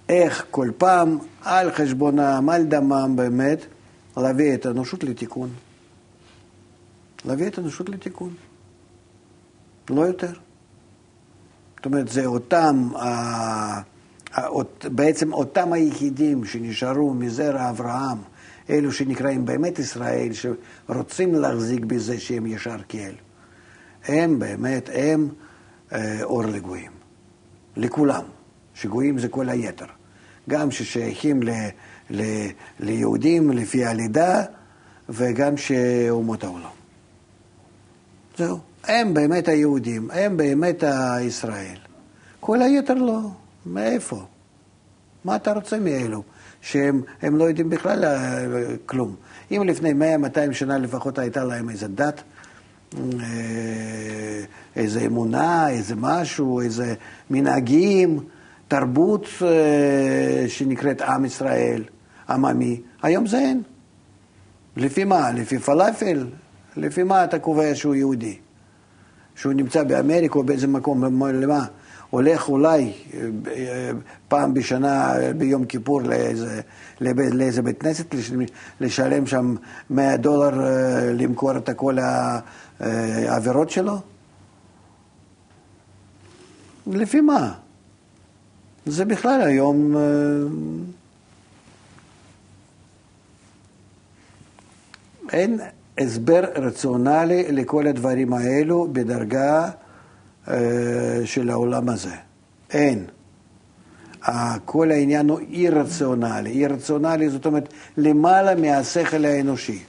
איך כל פעם על חשבונם, על דמם באמת, להביא את האנושות לתיקון. להביא את האנושות לתיקון. לא יותר. זאת אומרת, זה אותם... בעצם אותם היחידים שנשארו מזרע אברהם, אלו שנקראים באמת ישראל, שרוצים להחזיק בזה שהם ישר כאל, הם באמת, הם אה, אור לגויים. לכולם, שגויים זה כל היתר. גם ששייכים ל, ל, ליהודים לפי הלידה, וגם שאומות העולם. זהו. הם באמת היהודים, הם באמת הישראל. כל היתר לא. מאיפה? מה אתה רוצה מאלו? שהם לא יודעים בכלל אה, כלום. אם לפני 100-200 שנה לפחות הייתה להם איזה דת, אה, איזה אמונה, איזה משהו, איזה מנהגים, תרבות אה, שנקראת עם ישראל, עממי, היום זה אין. לפי מה? לפי פלאפל? לפי מה אתה קובע שהוא יהודי? שהוא נמצא באמריקה או באיזה מקום, למה? הולך אולי אה, פעם בשנה ביום כיפור לאיזה, לאיזה בית כנסת, לשלם שם 100 דולר אה, למכור את כל העבירות שלו? לפי מה? זה בכלל היום... אה, אין הסבר רציונלי לכל הדברים האלו בדרגה אה, של העולם הזה. אין. כל העניין הוא אי-רציונלי. אי-רציונלי זאת אומרת למעלה מהשכל האנושי.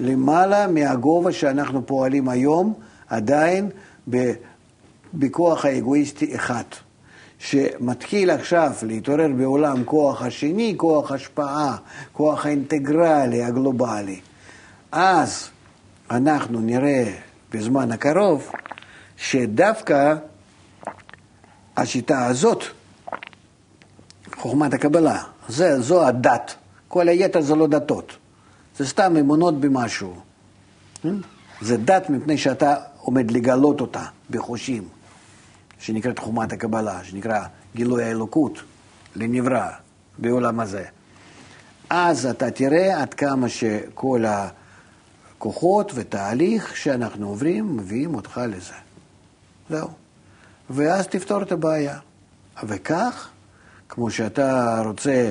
למעלה מהגובה שאנחנו פועלים היום, עדיין בכוח האגואיסטי אחד. שמתחיל עכשיו להתעורר בעולם כוח השני, כוח השפעה, כוח האינטגרלי, הגלובלי. אז אנחנו נראה בזמן הקרוב שדווקא השיטה הזאת, חוכמת הקבלה, זה, זו הדת. כל היתר זה לא דתות. זה סתם אמונות במשהו. זה דת מפני שאתה עומד לגלות אותה בחושים, שנקראת חוכמת הקבלה, שנקרא גילוי האלוקות לנברא בעולם הזה. אז אתה תראה עד כמה שכל הכוחות ותהליך שאנחנו עוברים מביאים אותך לזה. זהו. ואז תפתור את הבעיה. וכך, כמו שאתה רוצה,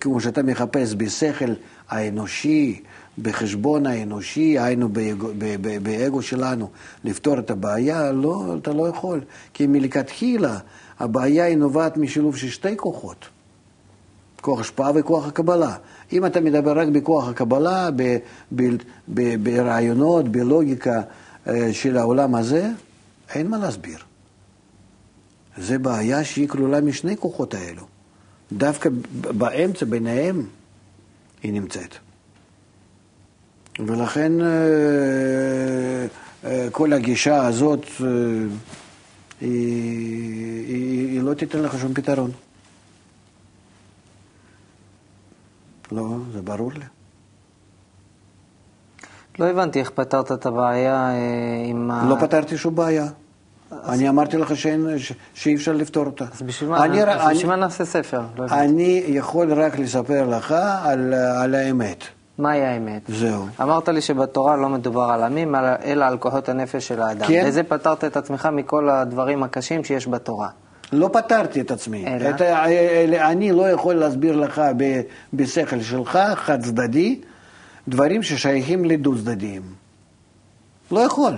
כמו שאתה מחפש בשכל האנושי, בחשבון האנושי, היינו באגו, באגו שלנו, לפתור את הבעיה, לא, אתה לא יכול. כי מלכתחילה הבעיה היא נובעת משילוב של שתי כוחות, כוח השפעה וכוח הקבלה. אם אתה מדבר רק בכוח הקבלה, ברעיונות, בלוגיקה אה, של העולם הזה, אין מה להסביר. זה בעיה שהיא כלולה משני כוחות האלו. דווקא באמצע, ביניהם, היא נמצאת. ולכן אה, אה, כל הגישה הזאת, אה, היא, היא, היא לא תיתן לך שום פתרון. לא, זה ברור לי. לא הבנתי איך פתרת את הבעיה עם ה... לא פתרתי שום בעיה. אני אמרתי לך שאי אפשר לפתור אותה. אז בשביל מה, נעשה ספר? לא אני יכול רק לספר לך על, על האמת. מהי האמת? זהו. אמרת לי שבתורה לא מדובר על עמים, אלא על כוחות הנפש של האדם. כן. בזה פתרת את עצמך מכל הדברים הקשים שיש בתורה. לא פתרתי את עצמי. אלא? את, אני לא יכול להסביר לך בשכל שלך, חד צדדי, דברים ששייכים לדו-צדדיים. לא יכול.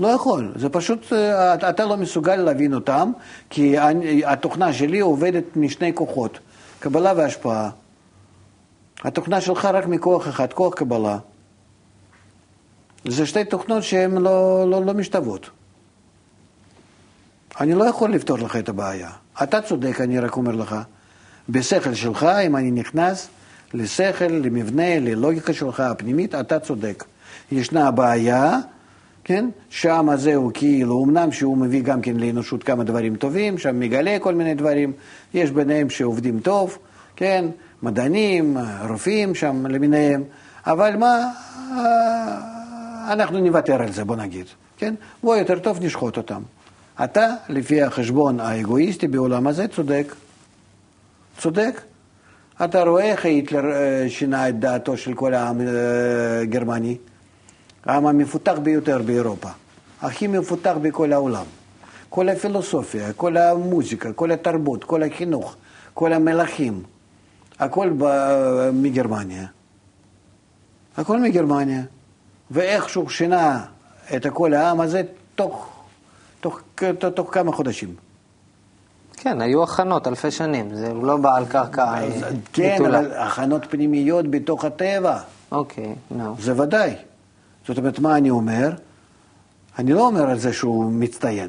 לא יכול, זה פשוט, אה, אתה לא מסוגל להבין אותם, כי התוכנה שלי עובדת משני כוחות, קבלה והשפעה. התוכנה שלך רק מכוח אחד, כוח קבלה. זה שתי תוכנות שהן לא, לא, לא משתוות. אני לא יכול לפתור לך את הבעיה. אתה צודק, אני רק אומר לך. בשכל שלך, אם אני נכנס לשכל, למבנה, ללוגיקה שלך הפנימית, אתה צודק. ישנה בעיה, כן? שם זהו כאילו, אמנם שהוא מביא גם כן לאנושות כמה דברים טובים, שם מגלה כל מיני דברים, יש ביניהם שעובדים טוב, כן? מדענים, רופאים שם למיניהם, אבל מה, אנחנו נוותר על זה, בוא נגיד, כן? בוא יותר טוב נשחוט אותם. אתה, לפי החשבון האגואיסטי בעולם הזה, צודק. צודק. אתה רואה איך היטלר אה, שינה את דעתו של כל העם הגרמני. אה, העם המפותח ביותר באירופה, הכי מפותח בכל העולם. כל הפילוסופיה, כל המוזיקה, כל התרבות, כל החינוך, כל המלכים, הכל מגרמניה. הכל מגרמניה. ואיכשהו שינה את כל העם הזה תוך, תוך, תוך, תוך כמה חודשים. כן, היו הכנות אלפי שנים, זה לא בא על קרקע ביטולה. כן, אבל הכנות פנימיות בתוך הטבע. אוקיי, נו. זה ודאי. זאת אומרת, מה אני אומר? אני לא אומר על זה שהוא מצטיין.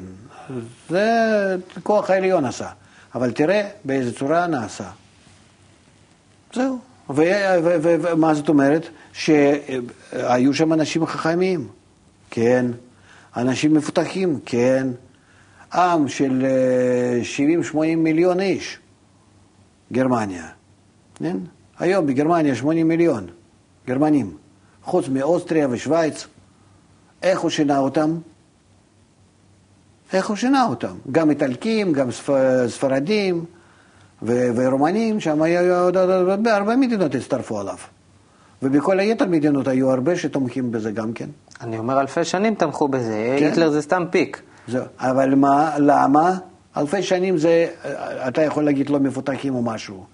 זה כוח העליון עשה. אבל תראה באיזה צורה נעשה. זהו. ומה זאת אומרת? שהיו שם אנשים חכמים, כן. אנשים מפותחים, כן. עם של 70-80 מיליון איש, גרמניה. כן? היום בגרמניה 80 מיליון גרמנים, חוץ מאוסטריה ושווייץ. איך הוא שינה אותם? איך הוא שינה אותם? גם איטלקים, גם ספרדים ורומנים, שם היה עוד הרבה מדינות הצטרפו עליו. ובכל היתר מדינות היו הרבה שתומכים בזה גם כן. אני אומר, אלפי שנים תמכו בזה, כן? היטלר זה סתם פיק. זה, אבל מה, למה? אלפי שנים זה, אתה יכול להגיד לא מפותחים או משהו.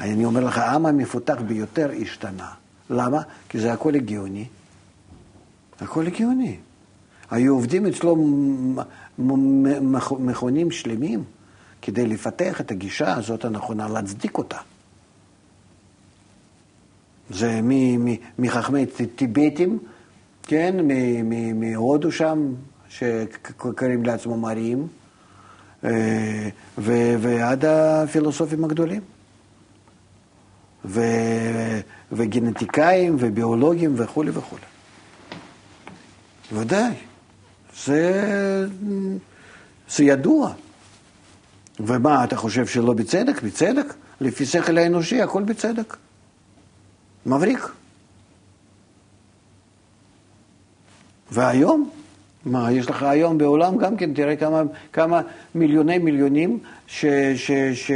אני אומר לך, העם המפותח ביותר השתנה. למה? כי זה הכל הגיוני. הכל הגיוני. היו עובדים אצלו מכונים שלמים כדי לפתח את הגישה הזאת הנכונה, להצדיק אותה. זה מחכמי טיבטים, כן, מהודו שם, שקוראים לעצמם אריים, אה, ועד הפילוסופים הגדולים. ו, וגנטיקאים וביולוגים וכולי וכולי. ודאי, זה, זה ידוע. ומה, אתה חושב שלא בצדק? בצדק. לפי שכל האנושי, הכל בצדק. מבריק. והיום, מה, יש לך היום בעולם גם כן, תראה כמה, כמה מיליוני מיליונים ש, ש, ש,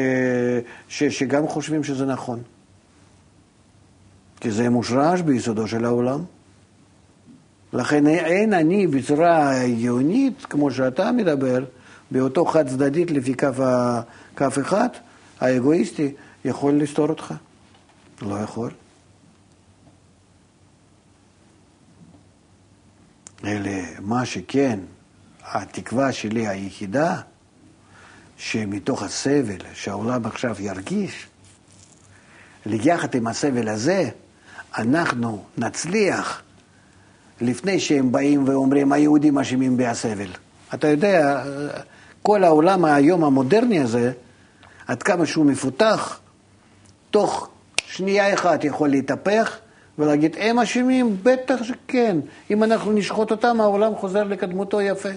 ש, שגם חושבים שזה נכון. כי זה מושרש ביסודו של העולם. לכן אין אני בצורה הגיונית, כמו שאתה מדבר, באותו חד צדדית לפי כף, כף אחד, האגואיסטי, יכול לסתור אותך. לא יכול. אלא מה שכן, התקווה שלי היחידה, שמתוך הסבל שהעולם עכשיו ירגיש, יחד עם הסבל הזה, אנחנו נצליח לפני שהם באים ואומרים, היהודים אשמים בהסבל. אתה יודע, כל העולם היום המודרני הזה, עד כמה שהוא מפותח, תוך שנייה אחת יכול להתהפך ולהגיד, הם אשמים? בטח שכן. אם אנחנו נשחוט אותם, העולם חוזר לקדמותו יפה.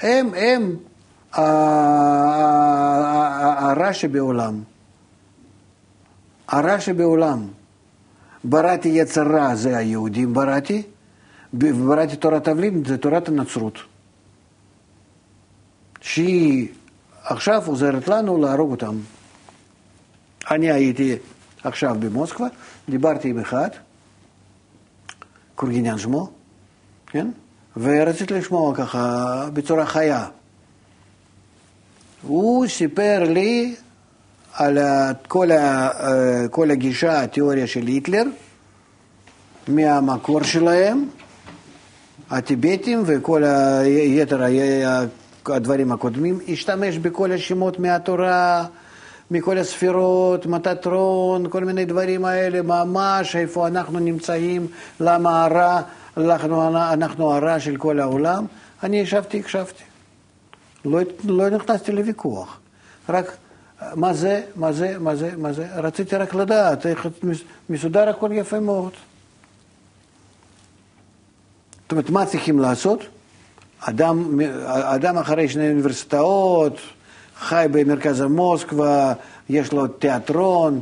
הם, הם הרע שבעולם. הרע שבעולם. בראתי יצר רע זה היהודים בראתי, ובראתי תורת תבלין זה תורת הנצרות. שהיא עכשיו עוזרת לנו להרוג אותם. אני הייתי עכשיו במוסקבה, דיברתי עם אחד, קורגיניאן שמו, כן? ורציתי לשמוע ככה בצורה חיה. הוא סיפר לי על כל, ה, כל הגישה, התיאוריה של היטלר, מהמקור שלהם, הטיבטים וכל היתר הדברים הקודמים, השתמש בכל השמות מהתורה, מכל הספירות, מטטרון, כל מיני דברים האלה, ממש איפה אנחנו נמצאים, למה הרע, אנחנו, אנחנו הרע של כל העולם. אני ישבתי, הקשבתי. לא, לא נכנסתי לוויכוח, רק מה זה, מה זה, מה זה, מה זה, רציתי רק לדעת, איך מסודר הכל יפה מאוד. זאת אומרת, מה צריכים לעשות? אדם, אדם אחרי שני אוניברסיטאות, חי במרכז המוסקבה, יש לו תיאטרון,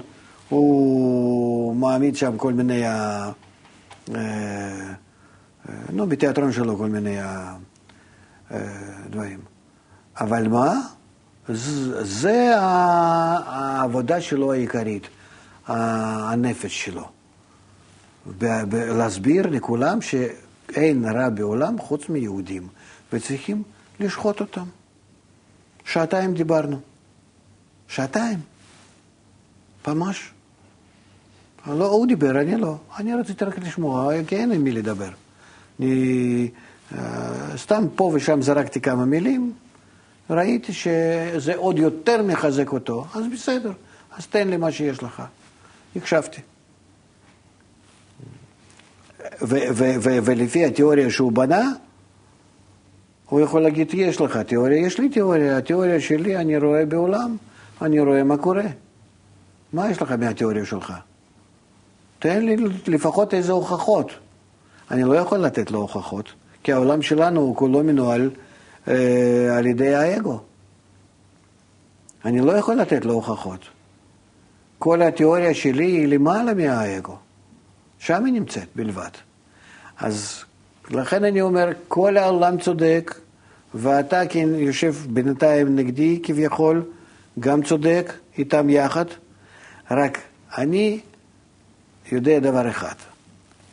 הוא מעמיד שם כל מיני, אה, אה, נו, בתיאטרון שלו כל מיני אה, דברים. אבל מה? זה העבודה שלו העיקרית, הנפש שלו. להסביר לכולם שאין רע בעולם חוץ מיהודים, וצריכים לשחוט אותם. שעתיים דיברנו. שעתיים. ממש. לא, הוא דיבר, אני לא. אני רציתי רק לשמוע, כי אין עם מי לדבר. אני סתם פה ושם זרקתי כמה מילים, ראיתי שזה עוד יותר מחזק אותו, אז בסדר, אז תן לי מה שיש לך. הקשבתי. ולפי התיאוריה שהוא בנה, הוא יכול להגיד, יש לך תיאוריה, יש לי תיאוריה, התיאוריה שלי, אני רואה בעולם, אני רואה מה קורה. מה יש לך מהתיאוריה שלך? תן לי לפחות איזה הוכחות. אני לא יכול לתת לו הוכחות, כי העולם שלנו הוא כולו מנוהל אה, על ידי האגו. אני לא יכול לתת לו הוכחות. כל התיאוריה שלי היא למעלה מהאגו. שם היא נמצאת בלבד. אז לכן אני אומר, כל העולם צודק, ואתה כן יושב בינתיים נגדי כביכול, גם צודק, איתם יחד, רק אני יודע דבר אחד,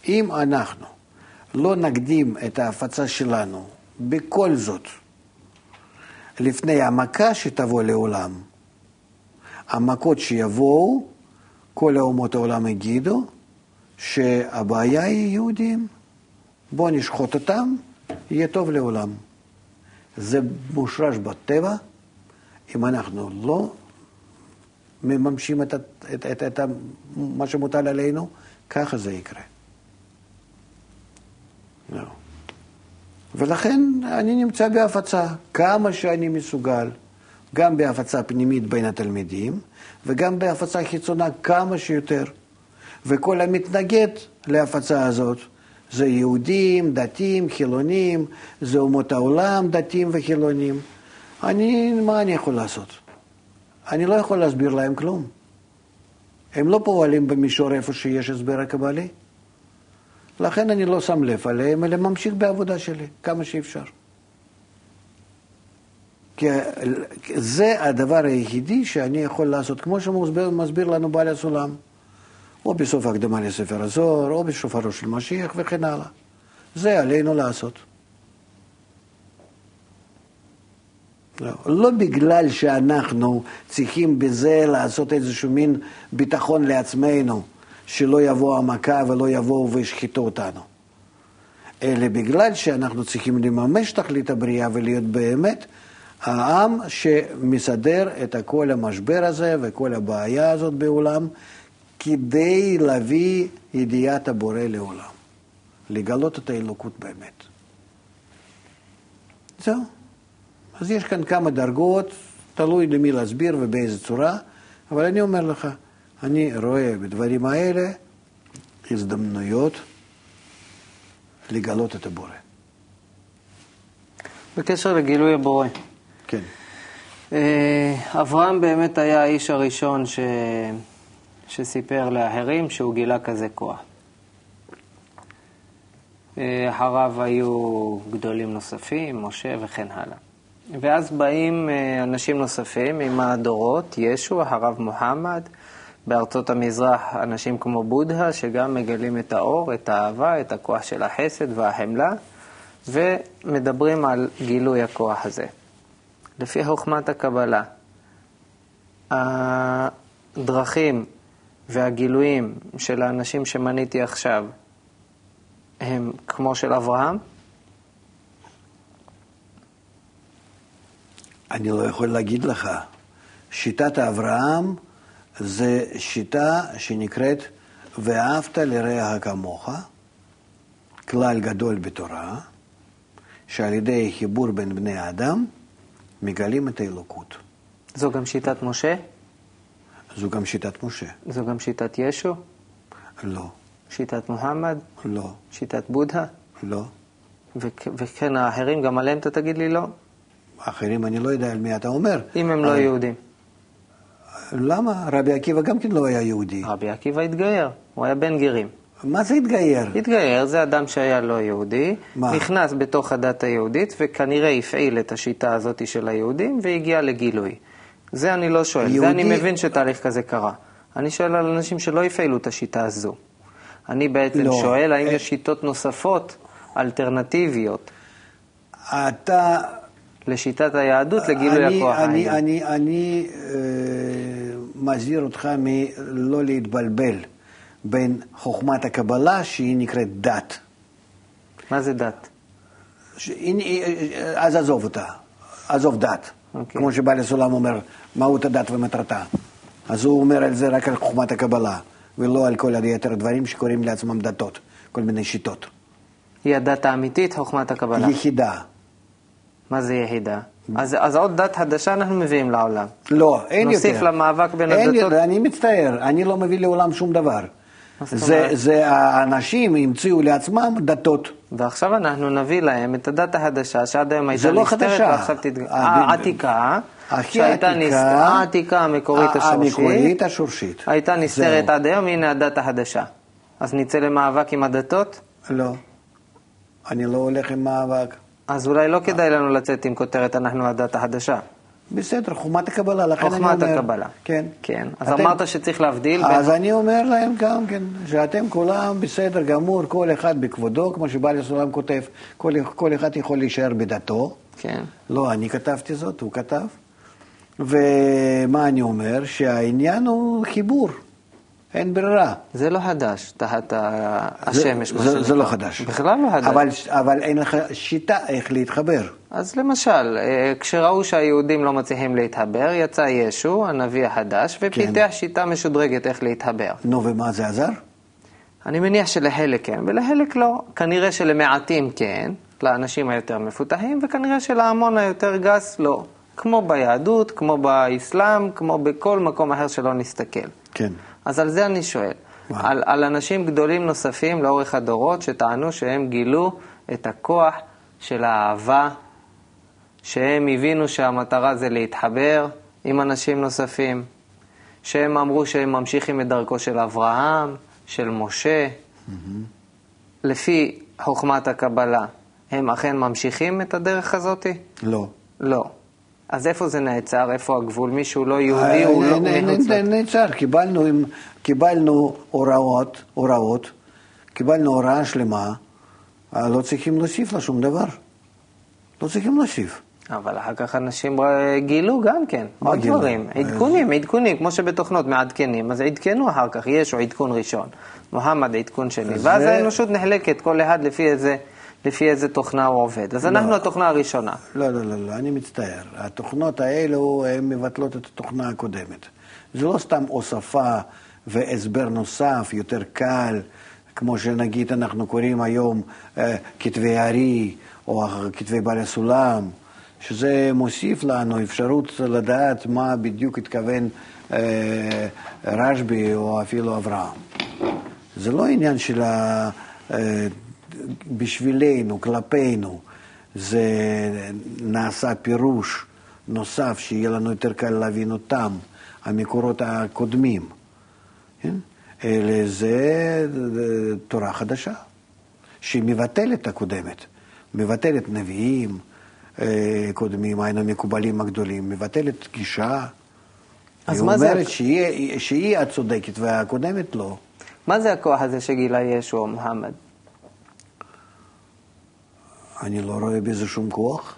אם אנחנו לא נקדים את ההפצה שלנו בכל זאת לפני המכה שתבוא לעולם, המכות שיבואו, כל האומות העולם יגידו שהבעיה היא יהודים. בואו נשחוט אותם, יהיה טוב לעולם. זה מושרש בטבע, אם אנחנו לא מממשים את, את, את, את מה שמוטל עלינו, ככה זה יקרה. לא. ולכן אני נמצא בהפצה כמה שאני מסוגל, גם בהפצה פנימית בין התלמידים וגם בהפצה חיצונה כמה שיותר. וכל המתנגד להפצה הזאת זה יהודים, דתיים, חילונים, זה אומות העולם, דתיים וחילונים. אני, מה אני יכול לעשות? אני לא יכול להסביר להם כלום. הם לא פועלים במישור איפה שיש הסבר הקבלי. לכן אני לא שם לב עליהם, אלא ממשיך בעבודה שלי, כמה שאפשר. כי זה הדבר היחידי שאני יכול לעשות, כמו שמסביר לנו בעל הסולם, או בסוף ההקדמה לספר הזוהר, או בשופרו של משיח וכן הלאה. זה עלינו לעשות. לא, לא בגלל שאנחנו צריכים בזה לעשות איזשהו מין ביטחון לעצמנו, שלא יבוא המכה ולא יבואו וישחטו אותנו, אלא בגלל שאנחנו צריכים לממש תכלית הבריאה ולהיות באמת העם שמסדר את כל המשבר הזה וכל הבעיה הזאת בעולם, כדי להביא ידיעת הבורא לעולם, לגלות את האלוקות באמת. זהו. אז יש כאן כמה דרגות, תלוי למי להסביר ובאיזה צורה, אבל אני אומר לך, אני רואה בדברים האלה הזדמנויות לגלות את הבורא. בקשר לגילוי הבורא. כן. אה, אברהם באמת היה האיש הראשון ש... שסיפר לאחרים שהוא גילה כזה כוח. אחריו היו גדולים נוספים, משה וכן הלאה. ואז באים אה, אנשים נוספים עם הדורות, ישו, הרב מוחמד, בארצות המזרח אנשים כמו בודהה, שגם מגלים את האור, את האהבה, את הכוח של החסד והחמלה, ומדברים על גילוי הכוח הזה. לפי חוכמת הקבלה, הדרכים והגילויים של האנשים שמניתי עכשיו הם כמו של אברהם? אני לא יכול להגיד לך. שיטת אברהם זה שיטה שנקראת ואהבת לרעך כמוך, כלל גדול בתורה, שעל ידי חיבור בין בני האדם מגלים את האלוקות. זו גם שיטת משה? זו גם שיטת משה. זו גם שיטת ישו? לא. שיטת מוחמד? לא. שיטת בודהה? לא. וכן האחרים, גם עליהם אתה תגיד לי לא? האחרים, אני לא יודע על מי אתה אומר. אם הם לא אבל... יהודים. למה? רבי עקיבא גם כן לא היה יהודי. רבי עקיבא התגייר, הוא היה בן גרים. מה זה התגייר? התגייר זה אדם שהיה לא יהודי, מה? נכנס בתוך הדת היהודית וכנראה הפעיל את השיטה הזאת של היהודים והגיע לגילוי. זה אני לא שואל, יהודי... זה אני מבין שתהליך כזה קרה. אני שואל על אנשים שלא הפעילו את השיטה הזו. אני בעצם לא. שואל האם אה... יש שיטות נוספות, אלטרנטיביות. אתה... לשיטת היהדות, לגילוי אני, הכוח אני, אני, אני, אני אה, מזהיר אותך מלא להתבלבל בין חוכמת הקבלה, שהיא נקראת דת. מה זה דת? ש... אז עזוב אותה, עזוב דת. Okay. אוקיי. כמו שבעל הסולם אומר, מהות הדת ומטרתה. אז הוא אומר על זה רק על חוכמת הקבלה, ולא על כל היתר הדברים שקוראים לעצמם דתות, כל מיני שיטות. היא הדת האמיתית, חוכמת הקבלה. יחידה. מה זה יחידה? אז, אז עוד דת חדשה אנחנו מביאים לעולם. לא, אין נוסיף יותר. נוסיף למאבק בין אין הדתות. יותר, אני מצטער, אני לא מביא לעולם שום דבר. זה? זה האנשים המציאו לעצמם דתות. ועכשיו אנחנו נביא להם את הדת החדשה, שעד היום הייתה לא נסתרת. ועכשיו תתג... אה, אה, ב- עתיקה, הכי שהייתה עתיקה, נסתרת, העתיקה המקורית ה- השורשית, המקורית השורשית. הייתה נסתרת. עד היום, הנה הדת החדשה. אז נצא למאבק עם הדתות? לא. אני לא הולך עם מאבק. אז אולי לא כדאי לנו לצאת עם כותרת אנחנו הדת החדשה. בסדר, חוכמת הקבלה, לכן אני אומר. חוכמת הקבלה. כן. כן. אז אתם- אמרת שצריך להבדיל בין... אז אני אומר להם גם כן, שאתם כולם בסדר גמור, כל אחד בכבודו, כמו שבעל הסולם כותב, כל, כל אחד יכול להישאר בדתו. כן. לא אני כתבתי זאת, הוא כתב. ומה אני אומר? שהעניין הוא חיבור, אין ברירה. זה לא חדש, תחת זה- השמש, מה זה, שנקרא. זה לא חדש. בכלל לא חדש. אבל, אבל אין לך שיטה איך להתחבר. אז למשל, אה, כשראו שהיהודים לא מצליחים להתחבר, יצא ישו, הנביא החדש, ופיתח כן. שיטה משודרגת איך להתחבר. נו, ומה זה עזר? אני מניח שלחלק כן, ולחלק לא. כנראה שלמעטים כן, לאנשים היותר מפותחים, וכנראה שלהמון היותר גס לא. כמו ביהדות, כמו באסלאם, כמו בכל מקום אחר שלא נסתכל. כן. אז על זה אני שואל. על, על אנשים גדולים נוספים לאורך הדורות שטענו שהם גילו את הכוח של האהבה, שהם הבינו שהמטרה זה להתחבר עם אנשים נוספים, שהם אמרו שהם ממשיכים את דרכו של אברהם, של משה. לפי חוכמת הקבלה, הם אכן ממשיכים את הדרך הזאתי? לא. לא. אז איפה זה נעצר? איפה הגבול? מישהו לא יהודי, הוא לא נ- נ- מחוץ נעצר, קיבלנו, קיבלנו הוראות, הוראות, קיבלנו הוראה שלמה, אה, לא צריכים להוסיף לה שום דבר. לא צריכים להוסיף. אבל אחר כך אנשים אה, גילו גם כן, עוד גילו? דברים, עדכונים, עדכונים, כמו שבתוכנות מעדכנים, אז עדכנו אחר כך, ישו עדכון ראשון, מוחמד עדכון שני, ואז האנושות נחלקת, כל אחד לפי איזה, לפי איזה תוכנה הוא עובד. אז אנחנו התוכנה הראשונה. לא, לא, לא, לא, אני מצטער. התוכנות האלו, הן מבטלות את התוכנה הקודמת. זה לא סתם הוספה והסבר נוסף, יותר קל, כמו שנגיד אנחנו קוראים היום אה, כתבי הארי, או כתבי בעל הסולם, שזה מוסיף לנו אפשרות לדעת מה בדיוק התכוון אה, רשב"י או אפילו אברהם. זה לא עניין של ה... אה, בשבילנו, כלפינו, זה נעשה פירוש נוסף שיהיה לנו יותר קל להבין אותם, המקורות הקודמים. כן? אלא זה אה, תורה חדשה, שהיא מבטלת את הקודמת, מבטלת נביאים קודמים, היינו מקובלים הגדולים, מבטלת גישה. אז היא מה זה- אומרת שהיא, שהיא הצודקת והקודמת לא. מה זה הכוח הזה שגילה ישו או מוחמד? אני לא רואה בזה שום כוח.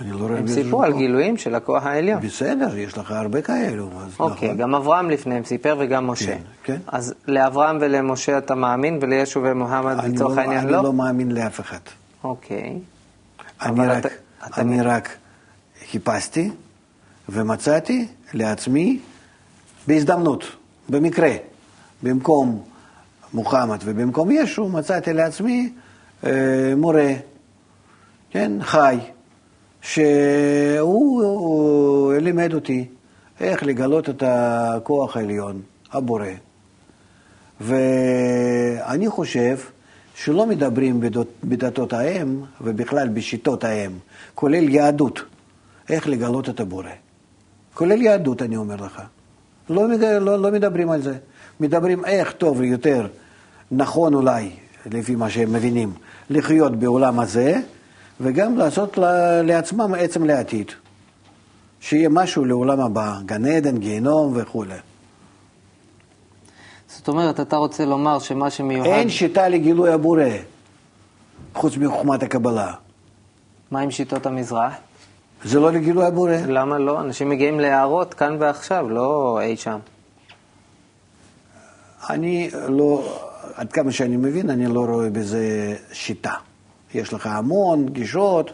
אני לא רואה הם בזה שום סיפרו על כוח. גילויים של הכוח העליון. בסדר, יש לך הרבה כאלו. אוקיי, נכון. גם אברהם לפניהם סיפר וגם משה. כן, כן. אז לאברהם ולמשה אתה מאמין, ולישו ומוחמד אני לצורך לא- העניין אני לא? לא מאמין לאף אחד. אוקיי. אני רק, אתה- אני רק חיפשתי ומצאתי לעצמי בהזדמנות, במקרה, במקום מוחמד ובמקום ישו, מצאתי לעצמי אה, מורה, כן, חי, שהוא הוא לימד אותי איך לגלות את הכוח העליון, הבורא. ואני חושב שלא מדברים בדתות האם ובכלל בשיטות האם, כולל יהדות, איך לגלות את הבורא. כולל יהדות, אני אומר לך. לא, לא, לא מדברים על זה. מדברים איך טוב יותר, נכון אולי, לפי מה שהם מבינים, לחיות בעולם הזה, וגם לעשות לעצמם עצם לעתיד. שיהיה משהו לעולם הבא, גן עדן, גיהנום וכולי. זאת אומרת, אתה רוצה לומר שמה שמיוחד... אין שיטה לגילוי הבורא, חוץ מחוכמת הקבלה. מה עם שיטות המזרח? זה לא לגילוי הבורא. למה לא? אנשים מגיעים להערות כאן ועכשיו, לא אי שם. אני לא, עד כמה שאני מבין, אני לא רואה בזה שיטה. יש לך המון גישות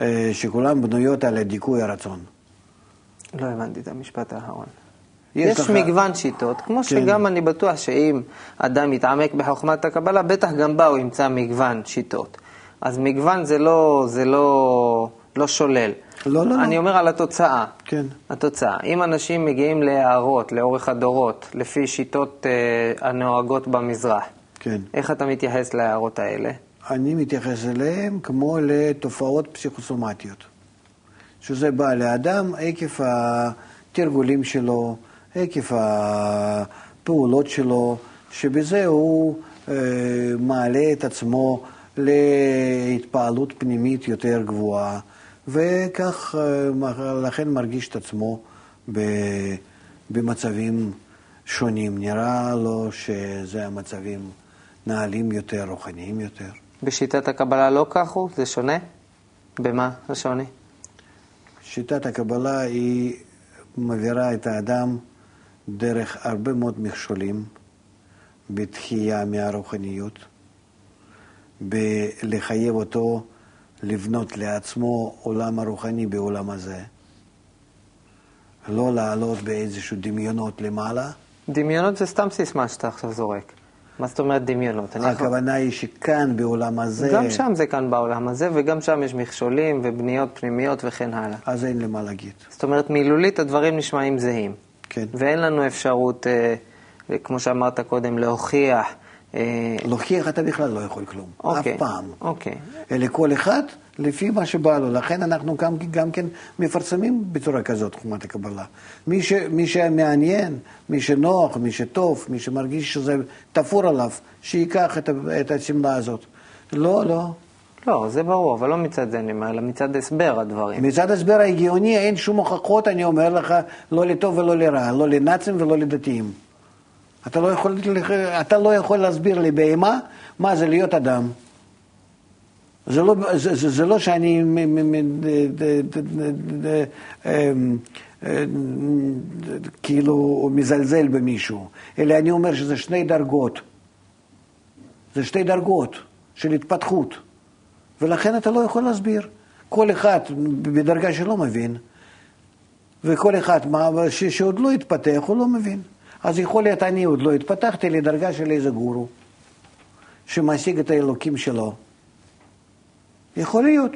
אה, שכולן בנויות על דיכוי הרצון. לא הבנתי את המשפט האחרון. יש יש לך- מגוון שיטות, כמו כן. שגם אני בטוח שאם אדם יתעמק בחוכמת הקבלה, בטח גם בה הוא ימצא מגוון שיטות. אז מגוון זה לא, זה לא לא שולל. לא, לא, לא. אני אומר על התוצאה. כן. התוצאה. אם אנשים מגיעים להערות לאורך הדורות, לפי שיטות אה, הנוהגות במזרח, כן. איך אתה מתייחס להערות האלה? אני מתייחס אליהם כמו לתופעות פסיכוסומטיות. שזה בא לאדם עקב התרגולים שלו, עקב הפעולות שלו, שבזה הוא אה, מעלה את עצמו להתפעלות פנימית יותר גבוהה, וכך אה, לכן מרגיש את עצמו במצבים שונים. נראה לו שזה המצבים נעלים יותר, רוחניים יותר. בשיטת הקבלה לא כך הוא? זה שונה? במה השוני? שיטת הקבלה היא מעבירה את האדם דרך הרבה מאוד מכשולים בתחייה מהרוחניות, בלחייב אותו לבנות לעצמו עולם הרוחני בעולם הזה. לא לעלות באיזשהו דמיונות למעלה. דמיונות זה סתם סיסמה שאתה עכשיו זורק. מה זאת אומרת דמיונות? הכוונה יכול... היא שכאן בעולם הזה... גם שם זה כאן בעולם הזה, וגם שם יש מכשולים ובניות פנימיות וכן הלאה. אז אין לי מה להגיד. זאת אומרת, מילולית הדברים נשמעים זהים. כן. ואין לנו אפשרות, אה, כמו שאמרת קודם, להוכיח. אה... להוכיח אתה בכלל לא יכול כלום. אוקיי, אף פעם. אוקיי. אלא כל אחד לפי מה שבא לו. לכן אנחנו גם, גם כן מפרסמים בצורה כזאת חומת הקבלה. מי, ש, מי שמעניין, מי שנוח, מי שטוב, מי שמרגיש שזה תפור עליו, שייקח את, את השמלה הזאת. לא, לא. לא, זה ברור, אבל לא מצד זה אני אומר, אלא מצד הסבר הדברים. מצד הסבר ההגיוני אין שום הוכחות, אני אומר לך, לא לטוב ולא לרע, לא לנאצים ולא לדתיים. אתה לא יכול, אתה לא יכול להסביר לבהמה מה זה להיות אדם. זה לא, זה, זה לא שאני כאילו מזלזל במישהו, אלא אני אומר שזה שני דרגות. זה שתי דרגות של התפתחות. ולכן אתה לא יכול להסביר. כל אחד בדרגה שלא מבין, וכל אחד ש, שעוד לא התפתח, הוא לא מבין. אז יכול להיות אני עוד לא התפתחתי לדרגה של איזה גורו, שמשיג את האלוקים שלו. יכול להיות.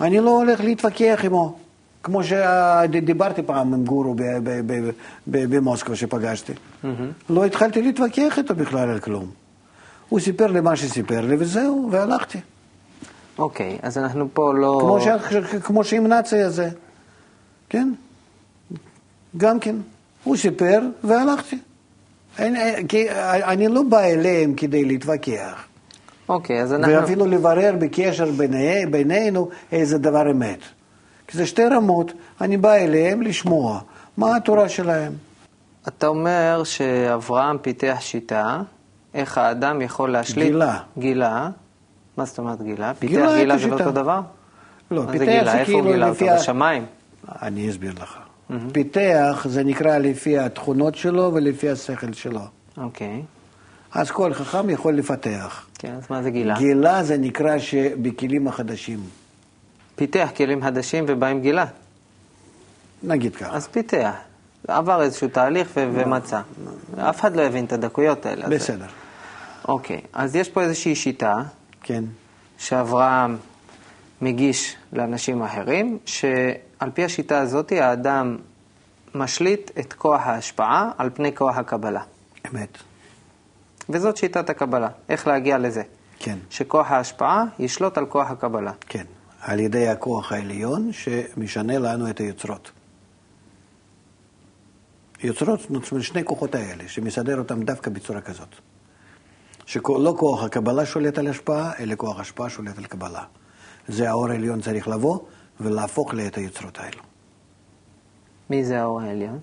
אני לא הולך להתווכח עמו, כמו שדיברתי פעם עם גורו במוסקבה שפגשתי. Mm-hmm. לא התחלתי להתווכח איתו בכלל על כלום. הוא סיפר לי מה שסיפר לי וזהו, והלכתי. אוקיי, okay, אז אנחנו פה לא... כמו, ש... כמו שעם נאצי הזה, כן? גם כן. הוא סיפר והלכתי. אני, כי אני לא בא אליהם כדי להתווכח. אוקיי, אז אנחנו... ואפילו לברר בקשר ביני, בינינו איזה דבר אמת. כי זה שתי רמות, אני בא אליהם לשמוע מה התורה שלהם. אתה אומר שאברהם פיתח שיטה, איך האדם יכול להשליט... גילה. גילה. מה זאת אומרת גילה? פיתח גילה, גילה זה לא אותו דבר? לא, פיתח זה גילה? איפה כאילו הוא גילה לפי... אותו? בשמיים? אני אסביר לך. פיתח זה נקרא לפי התכונות שלו ולפי השכל שלו. אוקיי. אז כל חכם יכול לפתח. כן, אז מה זה גילה? גילה זה נקרא שבכלים החדשים. פיתח כלים חדשים ובא עם גילה. נגיד ככה. אז פיתח. עבר איזשהו תהליך ומצא. אף אחד לא הבין את הדקויות האלה. בסדר. אוקיי, אז יש פה איזושהי שיטה כן. שאברהם מגיש לאנשים אחרים, שעל פי השיטה הזאת האדם משליט את כוח ההשפעה על פני כוח הקבלה. אמת. וזאת שיטת הקבלה. איך להגיע לזה? כן. שכוח ההשפעה ישלוט על כוח הקבלה. כן. על ידי הכוח העליון שמשנה לנו את היוצרות. יוצרות, זאת אומרת, שני כוחות האלה, שמסדר אותם דווקא בצורה כזאת. שלא כוח הקבלה שולט על השפעה, אלא כוח השפעה שולט על קבלה. זה האור העליון צריך לבוא ולהפוך לי את היוצרות האלו. מי זה האור העליון?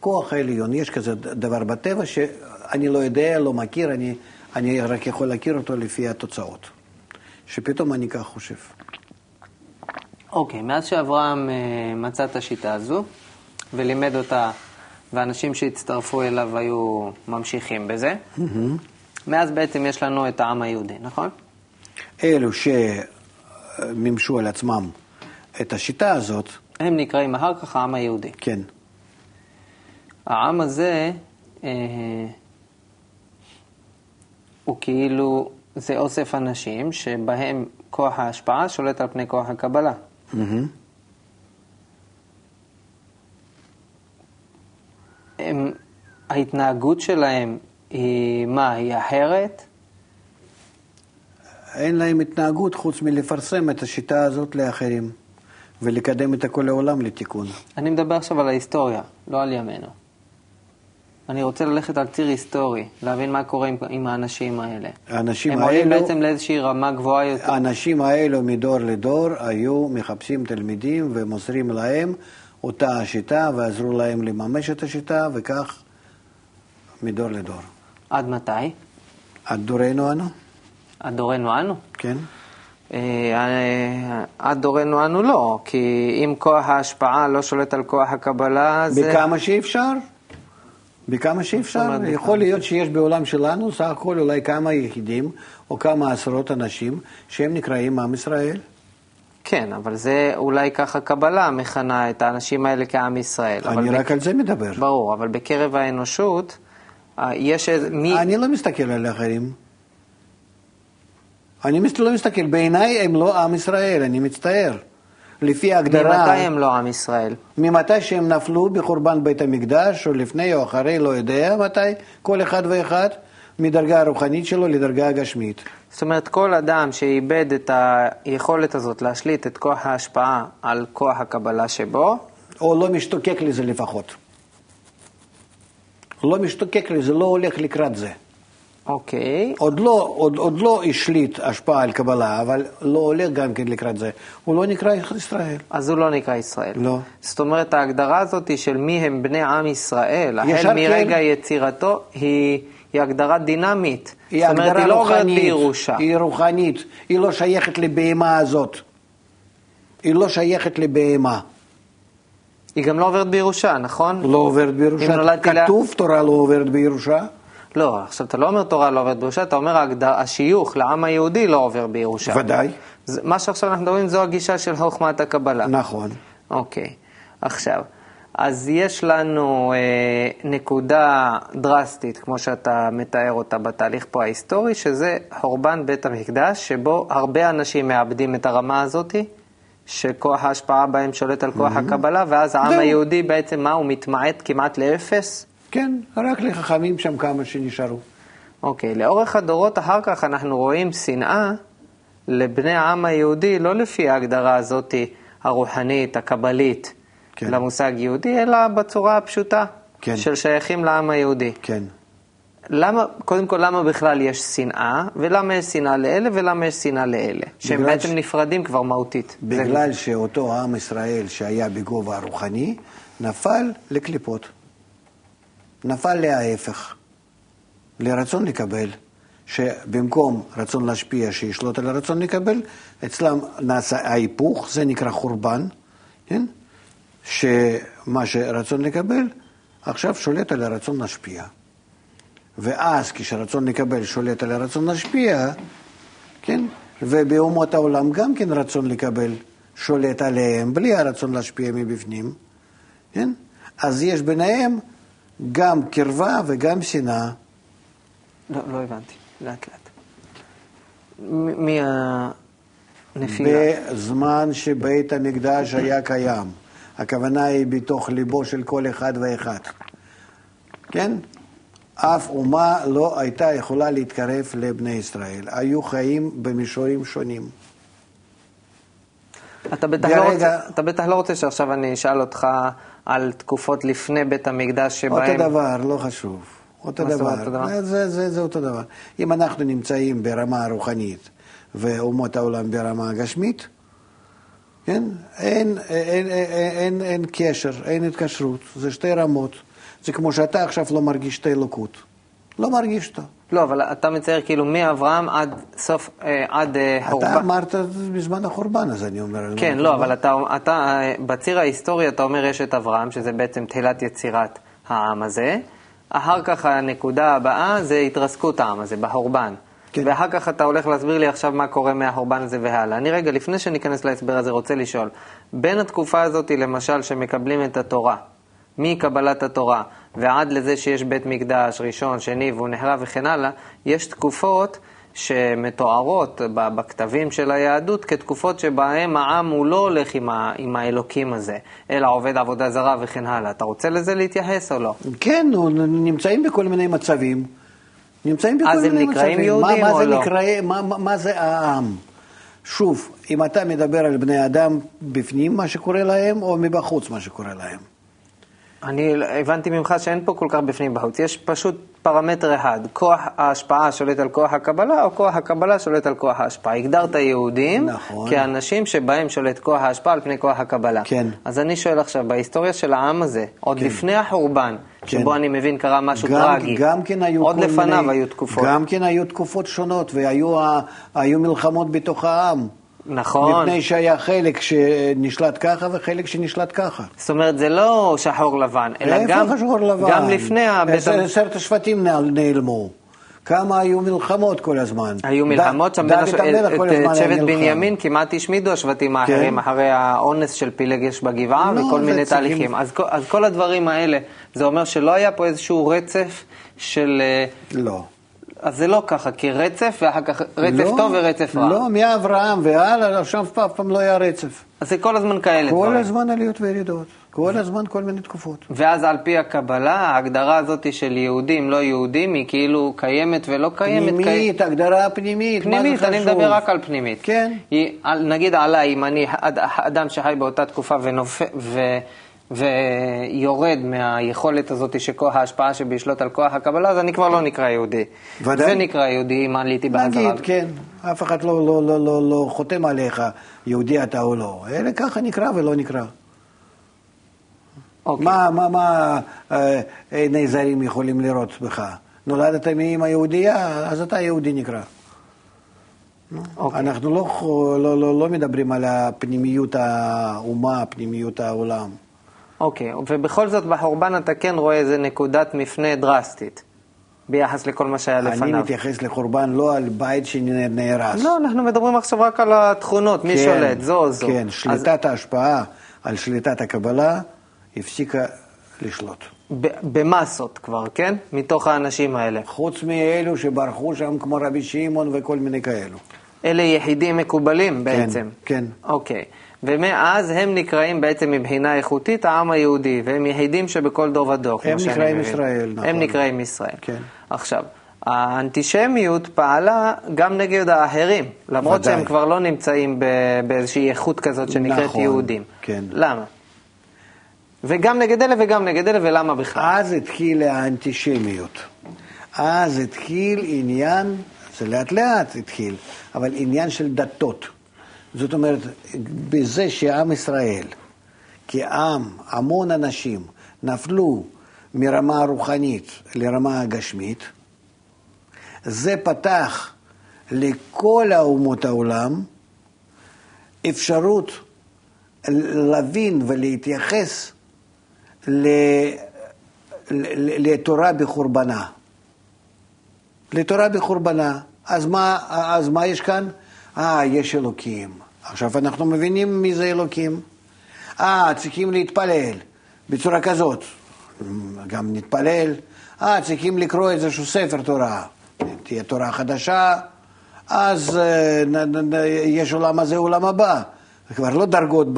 כוח העליון, יש כזה דבר בטבע שאני לא יודע, לא מכיר, אני, אני רק יכול להכיר אותו לפי התוצאות. שפתאום אני כך חושב. אוקיי, מאז שאברהם אה, מצא את השיטה הזו ולימד אותה, ואנשים שהצטרפו אליו היו ממשיכים בזה, מאז בעצם יש לנו את העם היהודי, נכון? אלו שמימשו על עצמם את השיטה הזאת, הם נקראים אחר כך העם היהודי. כן, העם הזה אה, הוא כאילו, זה אוסף אנשים שבהם כוח ההשפעה שולט על פני כוח הקבלה. מהמם. הם, ההתנהגות שלהם היא מה? היא אחרת? אין להם התנהגות חוץ מלפרסם את השיטה הזאת לאחרים ולקדם את כל העולם לתיקון. אני מדבר עכשיו על ההיסטוריה, לא על ימינו. אני רוצה ללכת על ציר היסטורי, להבין מה קורה עם, עם האנשים האלה. האנשים הם עולים האלו, בעצם לאיזושהי רמה גבוהה יותר. האנשים האלו מדור לדור היו מחפשים תלמידים ומוסרים להם אותה השיטה ועזרו להם לממש את השיטה וכך מדור לדור. עד מתי? עד דורנו אנו, עד דורנו אנו? כן? אה, אה, עד דורנו אנו לא, כי אם כוח ההשפעה לא שולט על כוח הקבלה, זה... בכמה שאפשר. בכמה שאפשר. יכול להיות שיש בעולם שלנו סך הכל אולי כמה יחידים או כמה עשרות אנשים שהם נקראים עם ישראל. כן, אבל זה אולי ככה קבלה מכנה את האנשים האלה כעם ישראל. אני רק על זה מדבר. ברור, אבל בקרב האנושות, אה, יש איזה... מי... אני לא מסתכל על האחרים. אני לא מסתכל, בעיניי הם לא עם ישראל, אני מצטער. לפי ההגדרה, ממתי הם לא עם ישראל? ממתי שהם נפלו בחורבן בית המקדש, או לפני או אחרי, לא יודע מתי, כל אחד ואחד, מדרגה הרוחנית שלו לדרגה הגשמית. זאת אומרת, כל אדם שאיבד את היכולת הזאת להשליט את כוח ההשפעה על כוח הקבלה שבו, או לא משתוקק לזה לפחות. לא משתוקק לזה, לא הולך לקראת זה. אוקיי, עוד לא, עוד, עוד לא השליט השפעה על קבלה, אבל לא הולך גם כן לקראת זה. הוא לא נקרא ישראל. אז הוא לא נקרא ישראל. לא. זאת אומרת, ההגדרה הזאת של מי הם בני עם ישראל, ישר החל כן. מרגע יצירתו, היא, היא הגדרה דינמית. היא זאת אומרת, היא לא רוחנית. בירושה. היא רוחנית. היא לא שייכת לבהמה הזאת. היא לא שייכת לבהמה. היא גם לא עוברת בירושה, נכון? לא עוברת בירושה. נולדתי לה- כתוב תורה לא עוברת בירושה. לא, עכשיו אתה לא אומר תורה לא עוברת בירושה, אתה אומר ההגדר, השיוך לעם היהודי לא עובר בירושה. ודאי. זה, מה שעכשיו אנחנו מדברים זו הגישה של חוכמת הקבלה. נכון. אוקיי, עכשיו, אז יש לנו אה, נקודה דרסטית, כמו שאתה מתאר אותה בתהליך פה ההיסטורי, שזה חורבן בית המקדש, שבו הרבה אנשים מאבדים את הרמה הזאתי, שכוח ההשפעה בהם שולט על כוח הקבלה, ואז העם זהו. היהודי בעצם, מה, הוא מתמעט כמעט לאפס? כן, רק לחכמים שם כמה שנשארו. אוקיי, לאורך הדורות אחר כך אנחנו רואים שנאה לבני העם היהודי, לא לפי ההגדרה הזאת הרוחנית, הקבלית, כן. למושג יהודי, אלא בצורה הפשוטה כן. של שייכים לעם היהודי. כן. למה, קודם כל, למה בכלל יש שנאה, ולמה יש שנאה לאלה, ולמה יש שנאה לאלה? שהם בעצם ש- נפרדים כבר מהותית. זה- בגלל שאותו עם ישראל שהיה בגובה הרוחני, נפל לקליפות. נפל להפך, לרצון לקבל, שבמקום רצון להשפיע שישלוט על הרצון לקבל, אצלם נעשה ההיפוך, זה נקרא חורבן, כן? שמה שרצון לקבל, עכשיו שולט על הרצון להשפיע. ואז כשרצון לקבל שולט על הרצון להשפיע, כן? ובאומות העולם גם כן רצון לקבל שולט עליהם, בלי הרצון להשפיע מבפנים, כן? אז יש ביניהם גם קרבה וגם שנאה. לא, לא הבנתי, לאט לאט. מ- מי הנפילה? בזמן שבית המקדש היה קיים. הכוונה היא בתוך ליבו של כל אחד ואחד. כן? אף אומה לא הייתה יכולה להתקרב לבני ישראל. היו חיים במישורים שונים. אתה בטח, לא ברגע- רוצה, אתה בטח לא רוצה שעכשיו אני אשאל אותך על תקופות לפני בית המקדש שבהם... אותו דבר, לא חשוב. אותו דבר. אותו דבר? זה, זה, זה אותו דבר. אם אנחנו נמצאים ברמה הרוחנית ואומות העולם ברמה הגשמית, כן? אין, אין, אין, אין, אין קשר, אין התקשרות, זה שתי רמות. זה כמו שאתה עכשיו לא מרגיש את האלוקות. לא מרגיש אותו. לא, אבל אתה מצייר כאילו מאברהם עד סוף, אה, עד אה, אתה חורבן. אמרת בזמן החורבן, אז אני אומר. כן. לא, אבל אתה, אתה, אה, בציר ההיסטורי אתה אומר יש את אברהם, שזה בעצם תחילת יצירת העם הזה. אחר כך הנקודה הבאה זה התרסקות העם הזה, בחורבן. כן. ואחר כך אתה הולך להסביר לי עכשיו מה קורה מהחורבן הזה והלאה. אני רגע, לפני שניכנס להסבר הזה, רוצה לשאול, בין התקופה הזאת, למשל, שמקבלים את התורה, מקבלת התורה ועד לזה שיש בית מקדש ראשון, שני, והוא נחרב וכן הלאה, יש תקופות שמתוארות בכתבים של היהדות כתקופות שבהם העם הוא לא הולך עם, ה- עם האלוקים הזה, אלא עובד עבודה זרה וכן הלאה. אתה רוצה לזה להתייחס או לא? כן, נו, נמצאים בכל מיני מצבים. נמצאים בכל אז הם מיני נקראים מצבים. יהודים מה, מה או לא? נקרא, מה, מה זה העם? שוב, אם אתה מדבר על בני אדם בפנים מה שקורה להם, או מבחוץ מה שקורה להם. אני הבנתי ממך שאין פה כל כך בפנים בחוץ, יש פשוט פרמטר אחד, כוח ההשפעה שולט על כוח הקבלה, או כוח הקבלה שולט על כוח ההשפעה. הגדרת יהודים נכון. כאנשים שבהם שולט כוח ההשפעה על פני כוח הקבלה. כן. אז אני שואל עכשיו, בהיסטוריה של העם הזה, עוד כן. לפני החורבן, כן. שבו אני מבין קרה משהו גם, טרגי, גם כן היו עוד לפניו מיני, היו תקופות. גם כן היו תקופות שונות, והיו היו מלחמות בתוך העם. נכון. מפני שהיה חלק שנשלט ככה וחלק שנשלט ככה. זאת אומרת, זה לא שחור לבן, אלא גם, שחור לבן? גם לפני. עשר- עשרת השבטים נעל- נעלמו. כמה היו מלחמות כל הזמן. היו מלחמות שם דוד. המלך כל הזמן שבט. בנימין כמעט השמידו השבטים האחרים כן. אחרי האונס של פילגש בגבעה לא, וכל מיני תהליכים. אז, כל- אז כל הדברים האלה, זה אומר שלא היה פה איזשהו רצף של... אה, לא. אז זה לא ככה, כי רצף ואחר כך רצף לא, טוב ורצף רע. לא, מאברהם והלאה, עכשיו אף פעם לא היה רצף. אז זה כל הזמן כאלה כל דברים. הזמן עליות וירידות. כל הזמן כל מיני תקופות. ואז על פי הקבלה, ההגדרה הזאת של יהודים, לא יהודים, היא כאילו קיימת ולא קיימת. פנימית, הגדרה פנימית, מה זה פנימית, אני חשוב? מדבר רק על פנימית. כן. היא, נגיד עליי, אם אני אד- אדם שחי באותה תקופה ונופ... ו... ויורד מהיכולת הזאת של כוח ההשפעה שבישלוט על כוח הקבלה, אז אני כבר לא נקרא יהודי. ודאי. זה נקרא יהודי אם עליתי בחזרה. נגיד, כן, אף אחד לא, לא, לא, לא, לא חותם עליך, יהודי אתה או לא. אלא ככה נקרא ולא נקרא. אוקיי. מה, מה, מה אה, עיני זרים יכולים לראות בך? נולדת מאמא יהודייה, אז אתה יהודי נקרא. אוקיי. אנחנו לא, לא, לא, לא מדברים על הפנימיות האומה, פנימיות העולם. אוקיי, ובכל זאת בחורבן אתה כן רואה איזה נקודת מפנה דרסטית ביחס לכל מה שהיה אני לפניו. מתייחס לחורבן לא על בית שנהרס. לא, אנחנו מדברים עכשיו רק על התכונות, מי כן, שולט, זו או זו. כן, אז שליטת ההשפעה על שליטת הקבלה הפסיקה לשלוט. במסות כבר, כן? מתוך האנשים האלה. חוץ מאלו שברחו שם כמו רבי שמעון וכל מיני כאלו. אלה יחידים מקובלים בעצם. כן. אוקיי. ומאז הם נקראים בעצם מבחינה איכותית העם היהודי, והם יחידים שבכל דור ודור, כמו הם שאני נקראים מבין. ישראל, נכון. הם נקראים ישראל. כן. עכשיו, האנטישמיות פעלה גם נגד האחרים, למרות ודאי. שהם כבר לא נמצאים באיזושהי איכות כזאת שנקראת נכון, יהודים. כן. למה? וגם נגד אלה וגם נגד אלה, ולמה בכלל? אז התחילה האנטישמיות. אז התחיל עניין, זה לאט לאט התחיל, אבל עניין של דתות. זאת אומרת, בזה שעם ישראל, כעם, המון אנשים, נפלו מרמה הרוחנית לרמה הגשמית, זה פתח לכל אומות העולם אפשרות להבין ולהתייחס לתורה בחורבנה. לתורה בחורבנה. אז מה, אז מה יש כאן? אה, יש אלוקים. עכשיו אנחנו מבינים מי זה אלוקים. אה, צריכים להתפלל בצורה כזאת. גם נתפלל. אה, צריכים לקרוא איזשהו ספר תורה. תהיה תורה חדשה, אז אה, יש עולם הזה, עולם הבא. זה כבר לא דרגות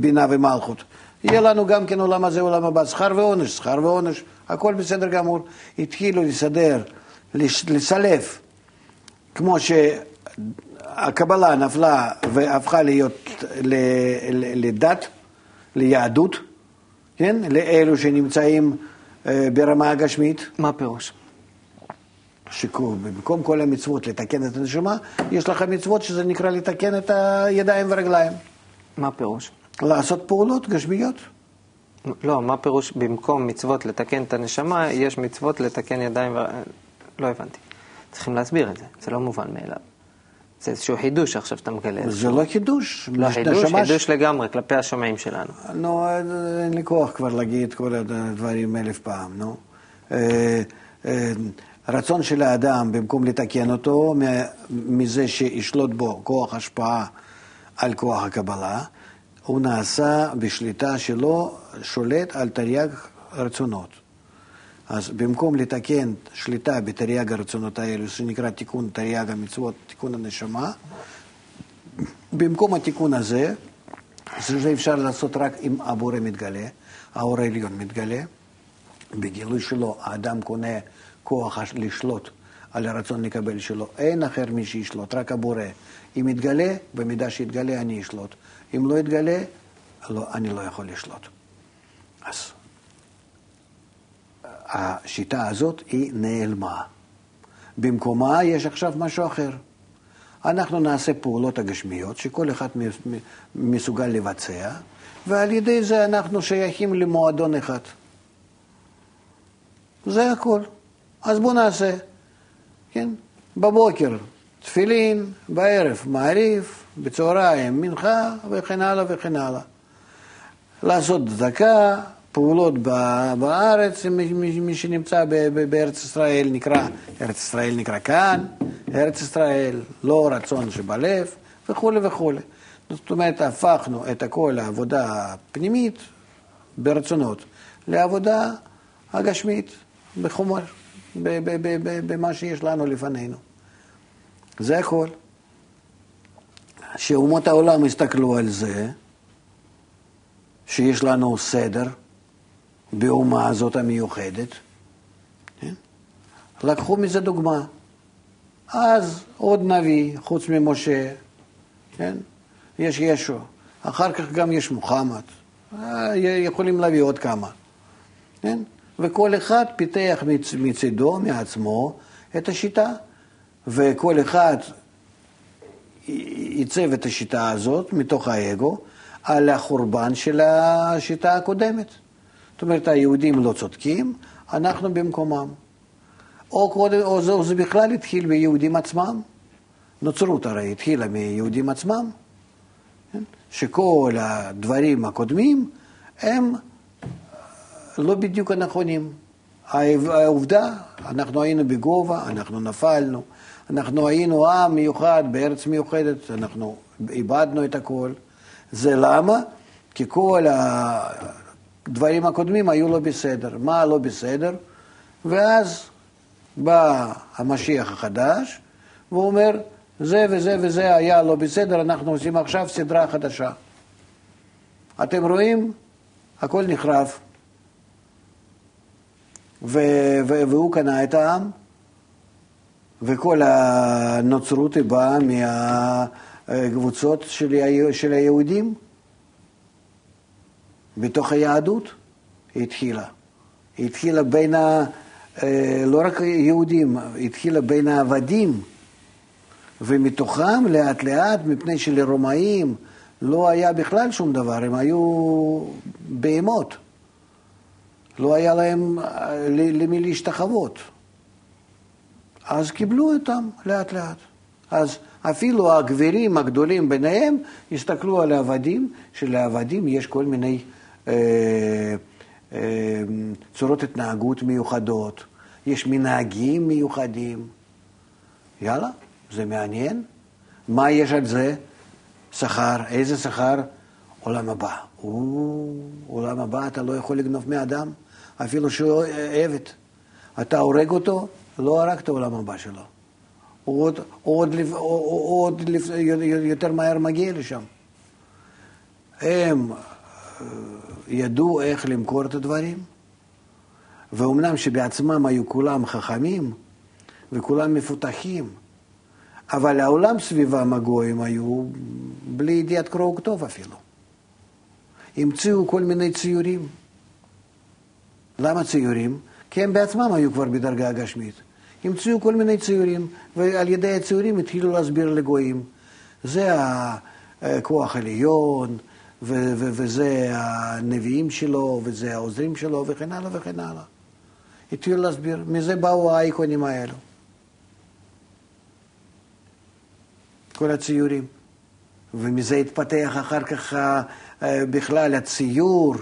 בינה, ומלכות. יהיה לנו גם כן עולם הזה, עולם הבא, שכר ועונש, שכר ועונש, הכל בסדר גמור. התחילו לסדר, לסלף, כמו שהקבלה נפלה והפכה להיות לדת, ליהדות, כן? לאלו שנמצאים אה, ברמה הגשמית. מה פירוש? שבמקום כל המצוות לתקן את הנשמה, יש לך מצוות שזה נקרא לתקן את הידיים והרגליים. מה פירוש? לעשות פעולות גשמיות. לא, מה פירוש במקום מצוות לתקן את הנשמה, יש מצוות לתקן ידיים ו... לא הבנתי. צריכים להסביר את זה, זה לא מובן מאליו. זה איזשהו חידוש עכשיו שאתה מגלה. זה לא חידוש. לא חידוש, נשמה ש- חידוש לגמרי, כלפי השומעים שלנו. נו, אין לי כוח כבר להגיד כל הדברים אלף פעם, נו. אה, אה, רצון של האדם, במקום לתקן אותו, מזה שישלוט בו כוח השפעה על כוח הקבלה, הוא נעשה בשליטה שלו, שולט על תרי"ג רצונות. אז במקום לתקן שליטה בתרי"ג הרצונות האלו, שנקרא תיקון תרי"ג המצוות, תיקון הנשמה, במקום התיקון הזה, זה אפשר לעשות רק אם הבורא מתגלה, האור העליון מתגלה. בגילוי שלו האדם קונה כוח לשלוט על הרצון לקבל שלו. אין אחר מי שישלוט, רק הבורא. אם יתגלה, במידה שיתגלה אני אשלוט. אם לא יתגלה, לא, אני לא יכול לשלוט. אז השיטה הזאת היא נעלמה. במקומה יש עכשיו משהו אחר. אנחנו נעשה פעולות הגשמיות שכל אחד מסוגל לבצע, ועל ידי זה אנחנו שייכים למועדון אחד. זה הכל. אז בואו נעשה, כן? בבוקר תפילין, בערב מעריף, בצהריים מנחה וכן הלאה וכן הלאה. לעשות צדקה, פעולות בארץ, מי שנמצא בארץ ישראל נקרא, ארץ ישראל נקרא כאן, ארץ ישראל, לא רצון שבלב, וכולי וכולי. זאת אומרת, הפכנו את הכל העבודה הפנימית ברצונות לעבודה הגשמית, בחומר, במה שיש לנו לפנינו. זה הכל. שאומות העולם הסתכלו על זה, שיש לנו סדר באומה הזאת המיוחדת, כן? לקחו מזה דוגמה. אז עוד נביא, חוץ ממשה, כן? יש ישו, אחר כך גם יש מוחמד, אה, יכולים להביא עוד כמה, כן? וכל אחד פיתח מצידו, מעצמו, את השיטה, וכל אחד ייצב את השיטה הזאת מתוך האגו על החורבן של השיטה הקודמת. זאת אומרת, היהודים לא צודקים, אנחנו במקומם. או, קודם, או זה, זה בכלל התחיל ביהודים עצמם. נוצרות הרי התחילה מיהודים עצמם, כן? שכל הדברים הקודמים הם לא בדיוק הנכונים. העובדה, אנחנו היינו בגובה, אנחנו נפלנו, אנחנו היינו עם מיוחד בארץ מיוחדת, אנחנו איבדנו את הכל. זה למה? כי כל הדברים הקודמים היו לא בסדר. מה לא בסדר? ואז בא המשיח החדש, והוא אומר, זה וזה וזה היה לא בסדר, אנחנו עושים עכשיו סדרה חדשה. אתם רואים? הכל נחרב. והוא קנה את העם, וכל הנוצרות באה מהקבוצות של, של היהודים. בתוך היהדות היא התחילה. היא התחילה בין, ה, אה, לא רק יהודים, היא התחילה בין העבדים, ומתוכם לאט לאט, מפני שלרומאים לא היה בכלל שום דבר, הם היו בהמות. לא היה להם אה, למי להשתחוות. אז קיבלו אותם לאט לאט. אז אפילו הגבירים הגדולים ביניהם הסתכלו על העבדים, שלעבדים יש כל מיני צורות התנהגות מיוחדות, יש מנהגים מיוחדים. יאללה, זה מעניין. מה יש על זה? שכר. איזה שכר? עולם הבא. או, עולם הבא אתה לא יכול לגנוב מאדם. אפילו שהוא עבד. אתה הורג אותו, לא הרגת עולם הבא שלו. הוא עוד, עוד, עוד, עוד יותר מהר מגיע לשם. הם אה, ידעו איך למכור את הדברים, ואומנם שבעצמם היו כולם חכמים וכולם מפותחים, אבל העולם סביבם הגויים היו בלי ידיעת קרוא וכתוב אפילו. המציאו כל מיני ציורים. למה ציורים? כי הם בעצמם היו כבר בדרגה הגשמית. המציאו כל מיני ציורים, ועל ידי הציורים התחילו להסביר לגויים. זה הכוח העליון, וזה הנביאים שלו, וזה העוזרים שלו, וכן הלאה וכן הלאה. התחילו להסביר, מזה באו האייקונים האלו. כל הציורים. ומזה התפתח אחר כך אה, בכלל הציור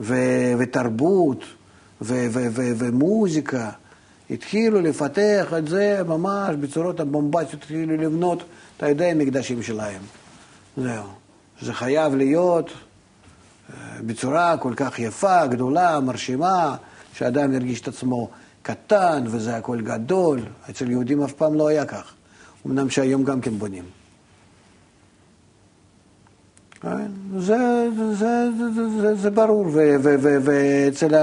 ותרבות. ומוזיקה, התחילו לפתח את זה ממש בצורות הבומבסיות, התחילו לבנות, אתה יודע, המקדשים שלהם. זהו. זה חייב להיות אה, בצורה כל כך יפה, גדולה, מרשימה, שאדם ירגיש את עצמו קטן וזה הכל גדול. אצל יהודים אף פעם לא היה כך. אמנם שהיום גם כן בונים. כן? זה, זה, זה, זה, זה ברור, ואצל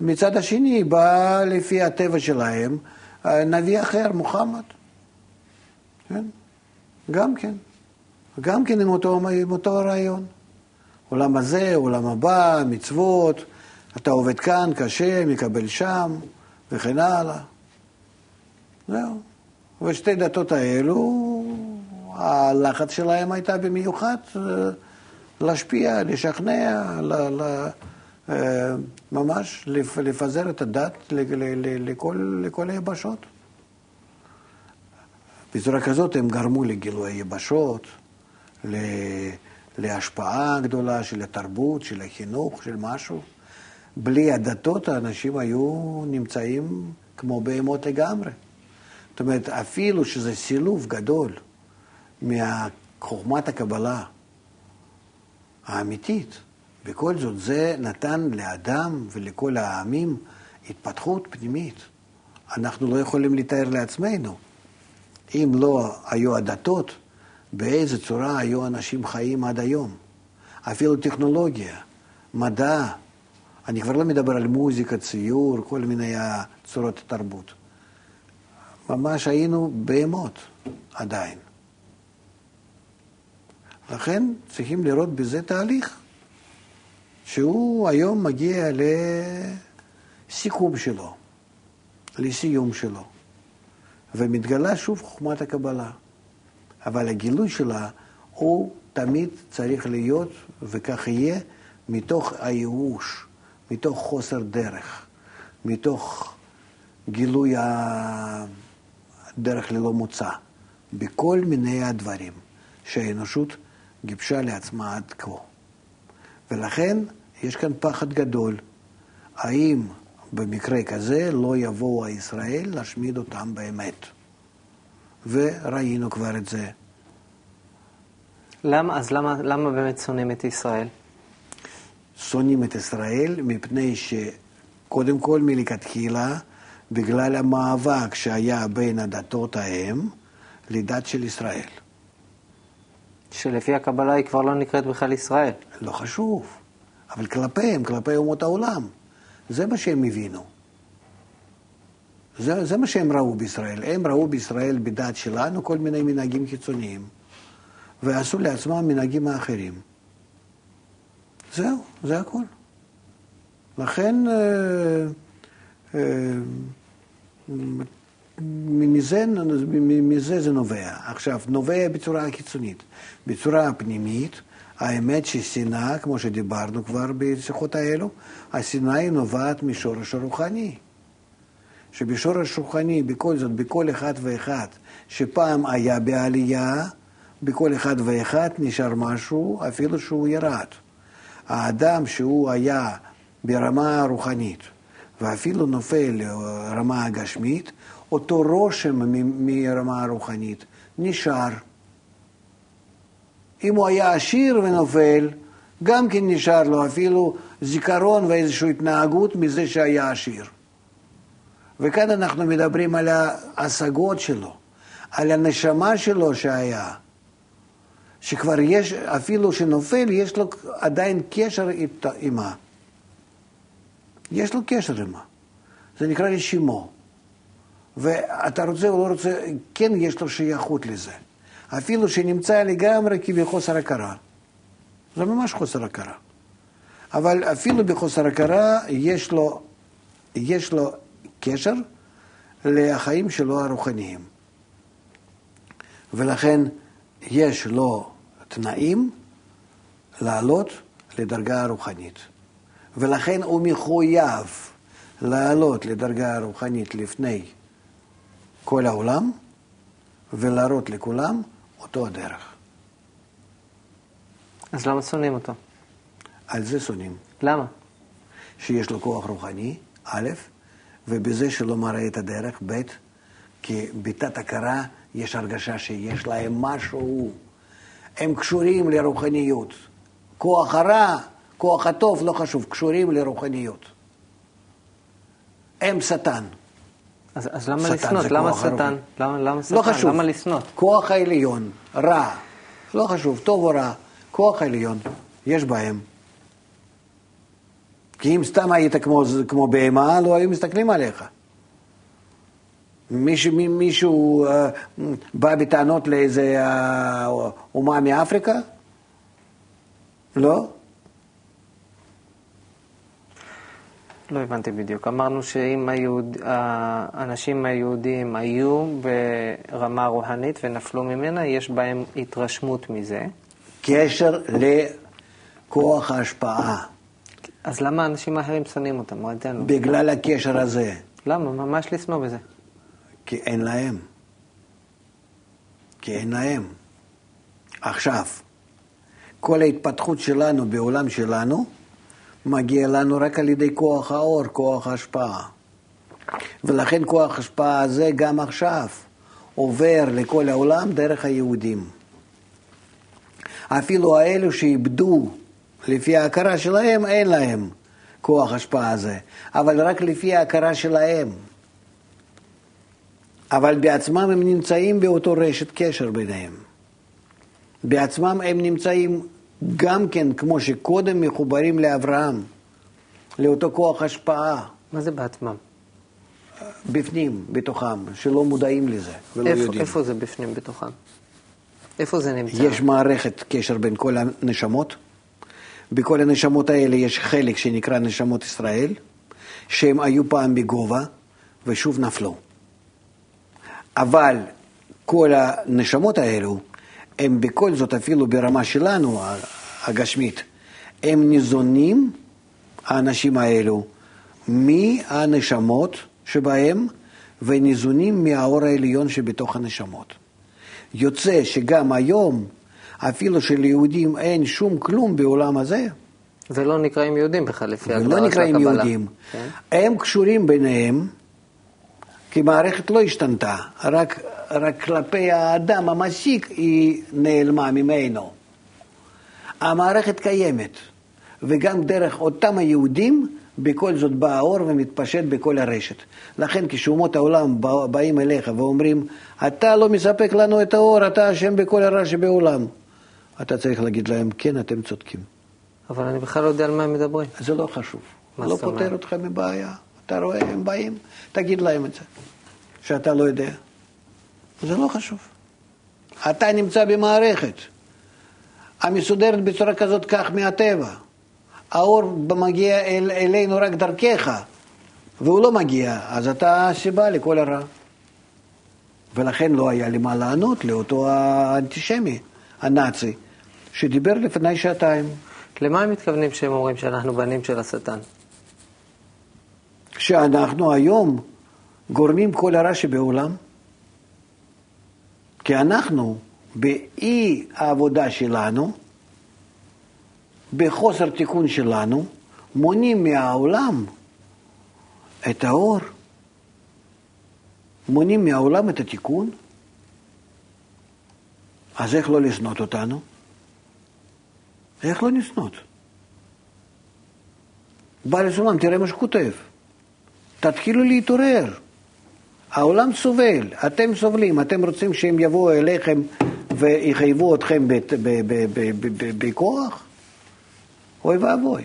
מצד השני בא לפי הטבע שלהם נביא אחר, מוחמד. כן? גם כן. גם כן עם אותו, עם אותו רעיון. עולם הזה, עולם הבא, מצוות, אתה עובד כאן, קשה, מקבל שם, וכן הלאה. זהו. ושתי דתות האלו, הלחץ שלהם הייתה במיוחד אה, להשפיע, לשכנע, ל, ל, אה, ממש לפזר את הדת לכל, לכל היבשות. בצורה כזאת הם גרמו לגילוי היבשות, להשפעה גדולה של התרבות, של החינוך, של משהו. בלי הדתות האנשים היו נמצאים כמו בהמות לגמרי. זאת אומרת, אפילו שזה סילוב גדול מחוכמת הקבלה האמיתית, בכל זאת זה נתן לאדם ולכל העמים התפתחות פנימית. אנחנו לא יכולים לתאר לעצמנו. אם לא היו הדתות, באיזה צורה היו אנשים חיים עד היום. אפילו טכנולוגיה, מדע, אני כבר לא מדבר על מוזיקה, ציור, כל מיני צורות תרבות. ממש היינו בהמות עדיין. לכן צריכים לראות בזה תהליך שהוא היום מגיע לסיכום שלו, לסיום שלו, ומתגלה שוב חוכמת הקבלה. אבל הגילוי שלה הוא תמיד צריך להיות, וכך יהיה, מתוך הייאוש, מתוך חוסר דרך, מתוך גילוי הדרך ללא מוצא, בכל מיני הדברים שהאנושות גיבשה לעצמה עד כה. ולכן יש כאן פחד גדול. האם במקרה כזה לא יבואו הישראל להשמיד אותם באמת? וראינו כבר את זה. למה, אז למה, למה באמת שונאים את ישראל? שונאים את ישראל מפני שקודם כל מלכתחילה, בגלל המאבק שהיה בין הדתות ההם לדת של ישראל. שלפי הקבלה היא כבר לא נקראת בכלל ישראל. לא חשוב, אבל כלפיהם, כלפי אומות העולם. זה מה שהם הבינו. זה, זה מה שהם ראו בישראל. הם ראו בישראל בדת שלנו כל מיני מנהגים חיצוניים, ועשו לעצמם מנהגים האחרים. זהו, זה הכל. לכן, אה, אה, מזה, מזה זה נובע. עכשיו, נובע בצורה קיצונית. בצורה פנימית, האמת ששנאה, כמו שדיברנו כבר בשיחות האלו, השנאה היא נובעת משורש הרוחני. שבשורש רוחני, בכל זאת, בכל אחד ואחד, שפעם היה בעלייה, בכל אחד ואחד נשאר משהו, אפילו שהוא ירד. האדם שהוא היה ברמה הרוחנית, ואפילו נופל לרמה הגשמית, אותו רושם מרמה הרוחנית נשאר. אם הוא היה עשיר ונופל, גם כן נשאר לו אפילו זיכרון ואיזושהי התנהגות מזה שהיה עשיר. וכאן אנחנו מדברים על ההשגות שלו, על הנשמה שלו שהיה, שכבר יש, אפילו שנופל, יש לו עדיין קשר עימה. יש לו קשר עימה. זה נקרא רשימו. ואתה רוצה או לא רוצה, כן יש לו שייכות לזה. אפילו שנמצא לגמרי כבחוסר הכרה. זה ממש חוסר הכרה. אבל אפילו בחוסר הכרה יש לו, יש לו קשר לחיים שלו הרוחניים. ולכן יש לו תנאים לעלות לדרגה הרוחנית. ולכן הוא מחויב לעלות לדרגה הרוחנית לפני כל העולם ולהראות לכולם אותו הדרך. אז למה שונאים אותו? על זה שונאים. למה? שיש לו כוח רוחני, א', ובזה שלא מראה את הדרך, ב', כי בתת הכרה יש הרגשה שיש להם משהו, הם קשורים לרוחניות. כוח הרע, כוח הטוב, לא חשוב, קשורים לרוחניות. הם שטן. אז, אז למה? זה למה שטן? למה, למה שטן? לא חשוב. למה לשנוא? כוח העליון, רע, לא חשוב, טוב או רע, כוח העליון, יש בהם. כי אם סתם היית כמו, כמו בהמה, לא היו מסתכלים עליך. מישהו, מי- מישהו אה, בא בטענות לאיזה אה, אומה מאפריקה? לא? לא הבנתי בדיוק. אמרנו שאם היהוד... האנשים היהודים היו ברמה רוחנית ונפלו ממנה, יש בהם התרשמות מזה. קשר לכוח ההשפעה. אז למה האנשים האחרים שונאים אותם? רק בגלל הקשר הזה. למה? מה יש לשנוא בזה? כי אין להם. כי אין להם. עכשיו, כל ההתפתחות שלנו בעולם שלנו מגיע לנו רק על ידי כוח האור, כוח ההשפעה. ולכן כוח ההשפעה הזה גם עכשיו עובר לכל העולם דרך היהודים. אפילו האלו שאיבדו לפי ההכרה שלהם, אין להם כוח השפעה הזה, אבל רק לפי ההכרה שלהם. אבל בעצמם הם נמצאים באותו רשת קשר ביניהם. בעצמם הם נמצאים גם כן, כמו שקודם מחוברים לאברהם, לאותו כוח השפעה, מה זה בעצמם? בפנים, בתוכם, שלא מודעים לזה ולא איפה, יודעים. איפה זה בפנים בתוכם? איפה זה נמצא? יש מערכת קשר בין כל הנשמות. בכל הנשמות האלה יש חלק שנקרא נשמות ישראל, שהם היו פעם בגובה ושוב נפלו. אבל כל הנשמות האלו, הם בכל זאת, אפילו ברמה שלנו, הגשמית, הם ניזונים, האנשים האלו, מהנשמות שבהם, וניזונים מהאור העליון שבתוך הנשמות. יוצא שגם היום, אפילו שליהודים אין שום כלום בעולם הזה, ולא נקראים יהודים בכלל, לפי ולא הגדרה של נקראים הקבלה. יהודים, כן? הם קשורים ביניהם, כי מערכת לא השתנתה, רק, רק כלפי האדם המסיק היא נעלמה ממנו. המערכת קיימת, וגם דרך אותם היהודים, בכל זאת בא האור ומתפשט בכל הרשת. לכן כשאומות העולם בא- באים אליך ואומרים, אתה לא מספק לנו את האור, אתה אשם בכל הרע שבעולם. אתה צריך להגיד להם, כן, אתם צודקים. אבל אני בכלל לא יודע על מה הם מדברים. זה לא חשוב. מה לא? פותר אותך מבעיה. אתה רואה, הם באים, תגיד להם את זה, שאתה לא יודע. זה לא חשוב. אתה נמצא במערכת המסודרת בצורה כזאת כך מהטבע. האור מגיע אל, אלינו רק דרכך, והוא לא מגיע, אז אתה הסיבה לכל הרע. ולכן לא היה לי מה לענות לאותו האנטישמי, הנאצי, שדיבר לפני שעתיים. למה הם מתכוונים כשהם אומרים שאנחנו בנים של השטן? שאנחנו היום גורמים כל הרע שבעולם? כי אנחנו, באי העבודה שלנו, בחוסר תיקון שלנו, מונעים מהעולם את האור, מונעים מהעולם את התיקון. אז איך לא לשנוא אותנו? איך לא לשנות? בעל הסולם, תראה מה שכותב. תתחילו להתעורר. העולם סובל, אתם סובלים, אתם רוצים שהם יבואו אליכם ויחייבו אתכם בכוח? אוי ואבוי.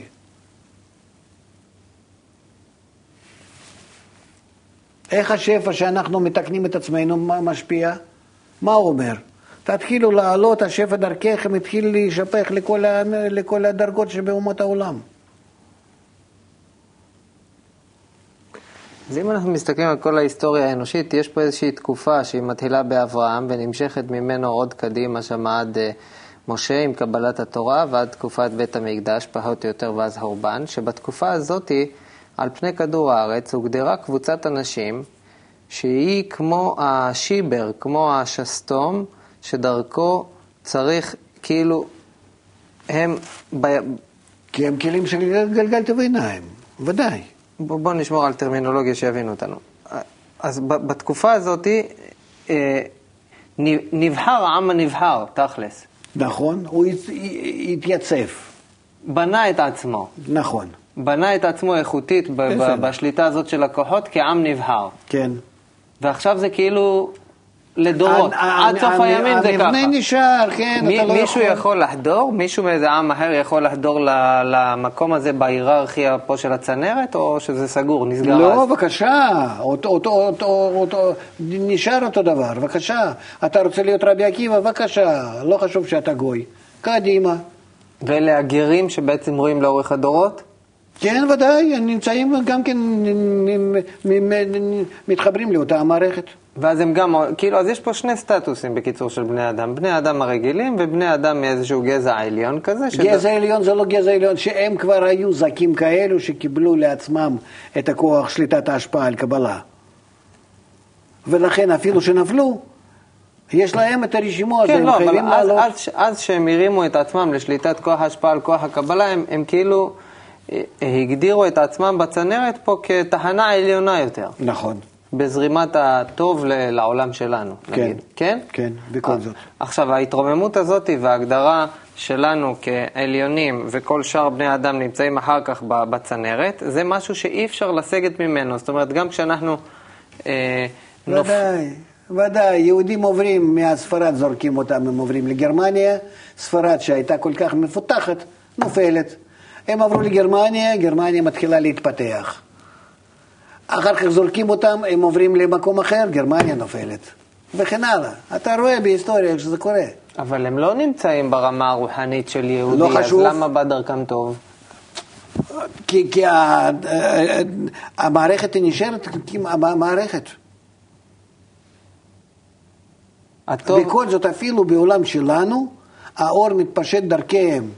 איך השפע שאנחנו מתקנים את עצמנו משפיע? מה הוא אומר? תתחילו לעלות, השפע דרככם התחיל להישפך לכל, ה- לכל הדרגות שבאומות העולם. אז אם אנחנו מסתכלים על כל ההיסטוריה האנושית, יש פה איזושהי תקופה שהיא מתחילה באברהם ונמשכת ממנו עוד קדימה שם עד אה, משה עם קבלת התורה ועד תקופת בית המקדש, פחות או יותר, ואז חורבן, שבתקופה הזאת, על פני כדור הארץ, הוגדרה קבוצת אנשים שהיא כמו השיבר, כמו השסתום, שדרכו צריך, כאילו, הם... ב... כי הם כלים של גל- גלגל תבעיניים, ודאי. בוא, בוא נשמור על טרמינולוגיה שיבינו אותנו. אז ב- בתקופה הזאת אה, נבחר העם הנבחר, תכלס. נכון, הוא הת- התייצב, בנה את עצמו. נכון. בנה את עצמו איכותית ב- ב-. בשליטה הזאת של הכוחות כעם נבחר. כן. ועכשיו זה כאילו לדורות, עד סוף הימים זה ככה. המבנה נשאר, כן, אתה לא מישהו יכול לחדור? מישהו מאיזה עם אחר יכול לחדור למקום הזה בהיררכיה פה של הצנרת, או שזה סגור, נסגר לא, אז? בבקשה, אותו, אותו, אותו, אותו, נשאר אותו דבר, בבקשה. אתה רוצה להיות רבי עקיבא, בבקשה, לא חשוב שאתה גוי. קדימה. ואלה הגרים שבעצם רואים לאורך הדורות? כן, ודאי, נמצאים גם כן, מתחברים לאותה המערכת. ואז הם גם, כאילו, אז יש פה שני סטטוסים בקיצור של בני אדם. בני אדם הרגילים ובני אדם מאיזשהו גזע עליון כזה. שד- גזע עליון זה לא גזע עליון, שהם כבר היו זקים כאלו שקיבלו לעצמם את הכוח שליטת ההשפעה על קבלה. ולכן אפילו שנפלו, יש להם את הרשימו הזה, כן, הם לא, חייבים אז, לעלות. אז, אז שהם הרימו את עצמם לשליטת כוח ההשפעה על כוח הקבלה, הם, הם כאילו אה, הגדירו את עצמם בצנרת פה כתחנה עליונה יותר, נכון, בזרימת הטוב לעולם שלנו, כן. נגיד. כן? כן, בכל זאת. עכשיו, ההתרוממות הזאת וההגדרה שלנו כעליונים וכל שאר בני האדם נמצאים אחר כך בצנרת, זה משהו שאי אפשר לסגת ממנו. זאת אומרת, גם כשאנחנו... אה, נופ- ודאי, ודאי, יהודים עוברים מהספרד, זורקים אותם, הם עוברים לגרמניה, ספרד שהייתה כל כך מפותחת, נופלת. הם עברו לגרמניה, גרמניה מתחילה להתפתח. אחר כך זורקים אותם, הם עוברים למקום אחר, גרמניה נופלת. וכן הלאה. אתה רואה בהיסטוריה איך שזה קורה. אבל הם לא נמצאים ברמה הרוחנית של יהודי, לא חשוב. אז למה בא דרכם טוב? כי, כי ה- ה- המערכת היא נשארת כמערכת. הטוב, בכל זאת, אפילו בעולם שלנו, האור מתפשט דרכיהם.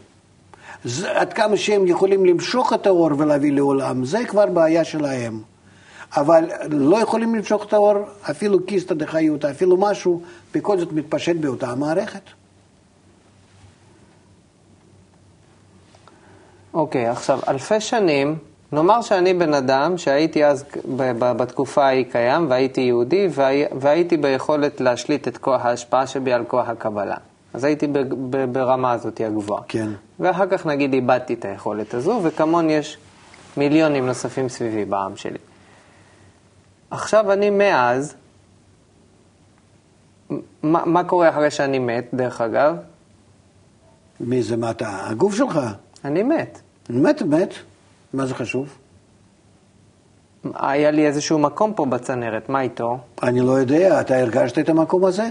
עד כמה שהם יכולים למשוך את האור ולהביא לעולם, זה כבר בעיה שלהם. אבל לא יכולים למשוך את האור, אפילו קיסטא דחיותא, אפילו משהו, בכל זאת מתפשט באותה המערכת. אוקיי, עכשיו, אלפי שנים, נאמר שאני בן אדם שהייתי אז ב- ב- בתקופה ההיא קיים, והייתי יהודי, והי- והייתי ביכולת להשליט את כוח ההשפעה שבי על כוח הקבלה. אז הייתי ב- ב- ברמה הזאת הגבוהה. כן. ואחר כך נגיד איבדתי את היכולת הזו, וכמוני יש מיליונים נוספים סביבי בעם שלי. עכשיו אני מאז, מה, מה קורה אחרי שאני מת, דרך אגב? מי זה, מה אתה? הגוף שלך. אני מת. מת, מת. מה זה חשוב? היה לי איזשהו מקום פה בצנרת, מה איתו? אני לא יודע, אתה הרגשת את המקום הזה?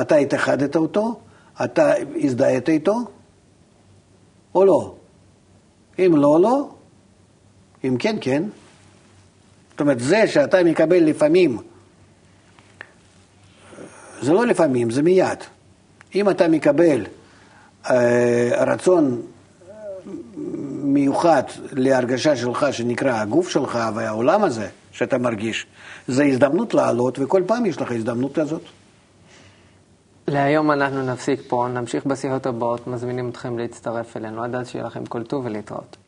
אתה התאחדת אותו? אתה הזדהית איתו? או לא? אם לא, לא. אם כן, כן. זאת אומרת, זה שאתה מקבל לפעמים, זה לא לפעמים, זה מיד. אם אתה מקבל אה, רצון מיוחד להרגשה שלך שנקרא הגוף שלך והעולם הזה שאתה מרגיש, זה הזדמנות לעלות, וכל פעם יש לך הזדמנות כזאת. להיום אנחנו נפסיק פה, נמשיך בשיחות הבאות, מזמינים אתכם להצטרף אלינו. עד אז שיהיה לכם כל טוב ולהתראות.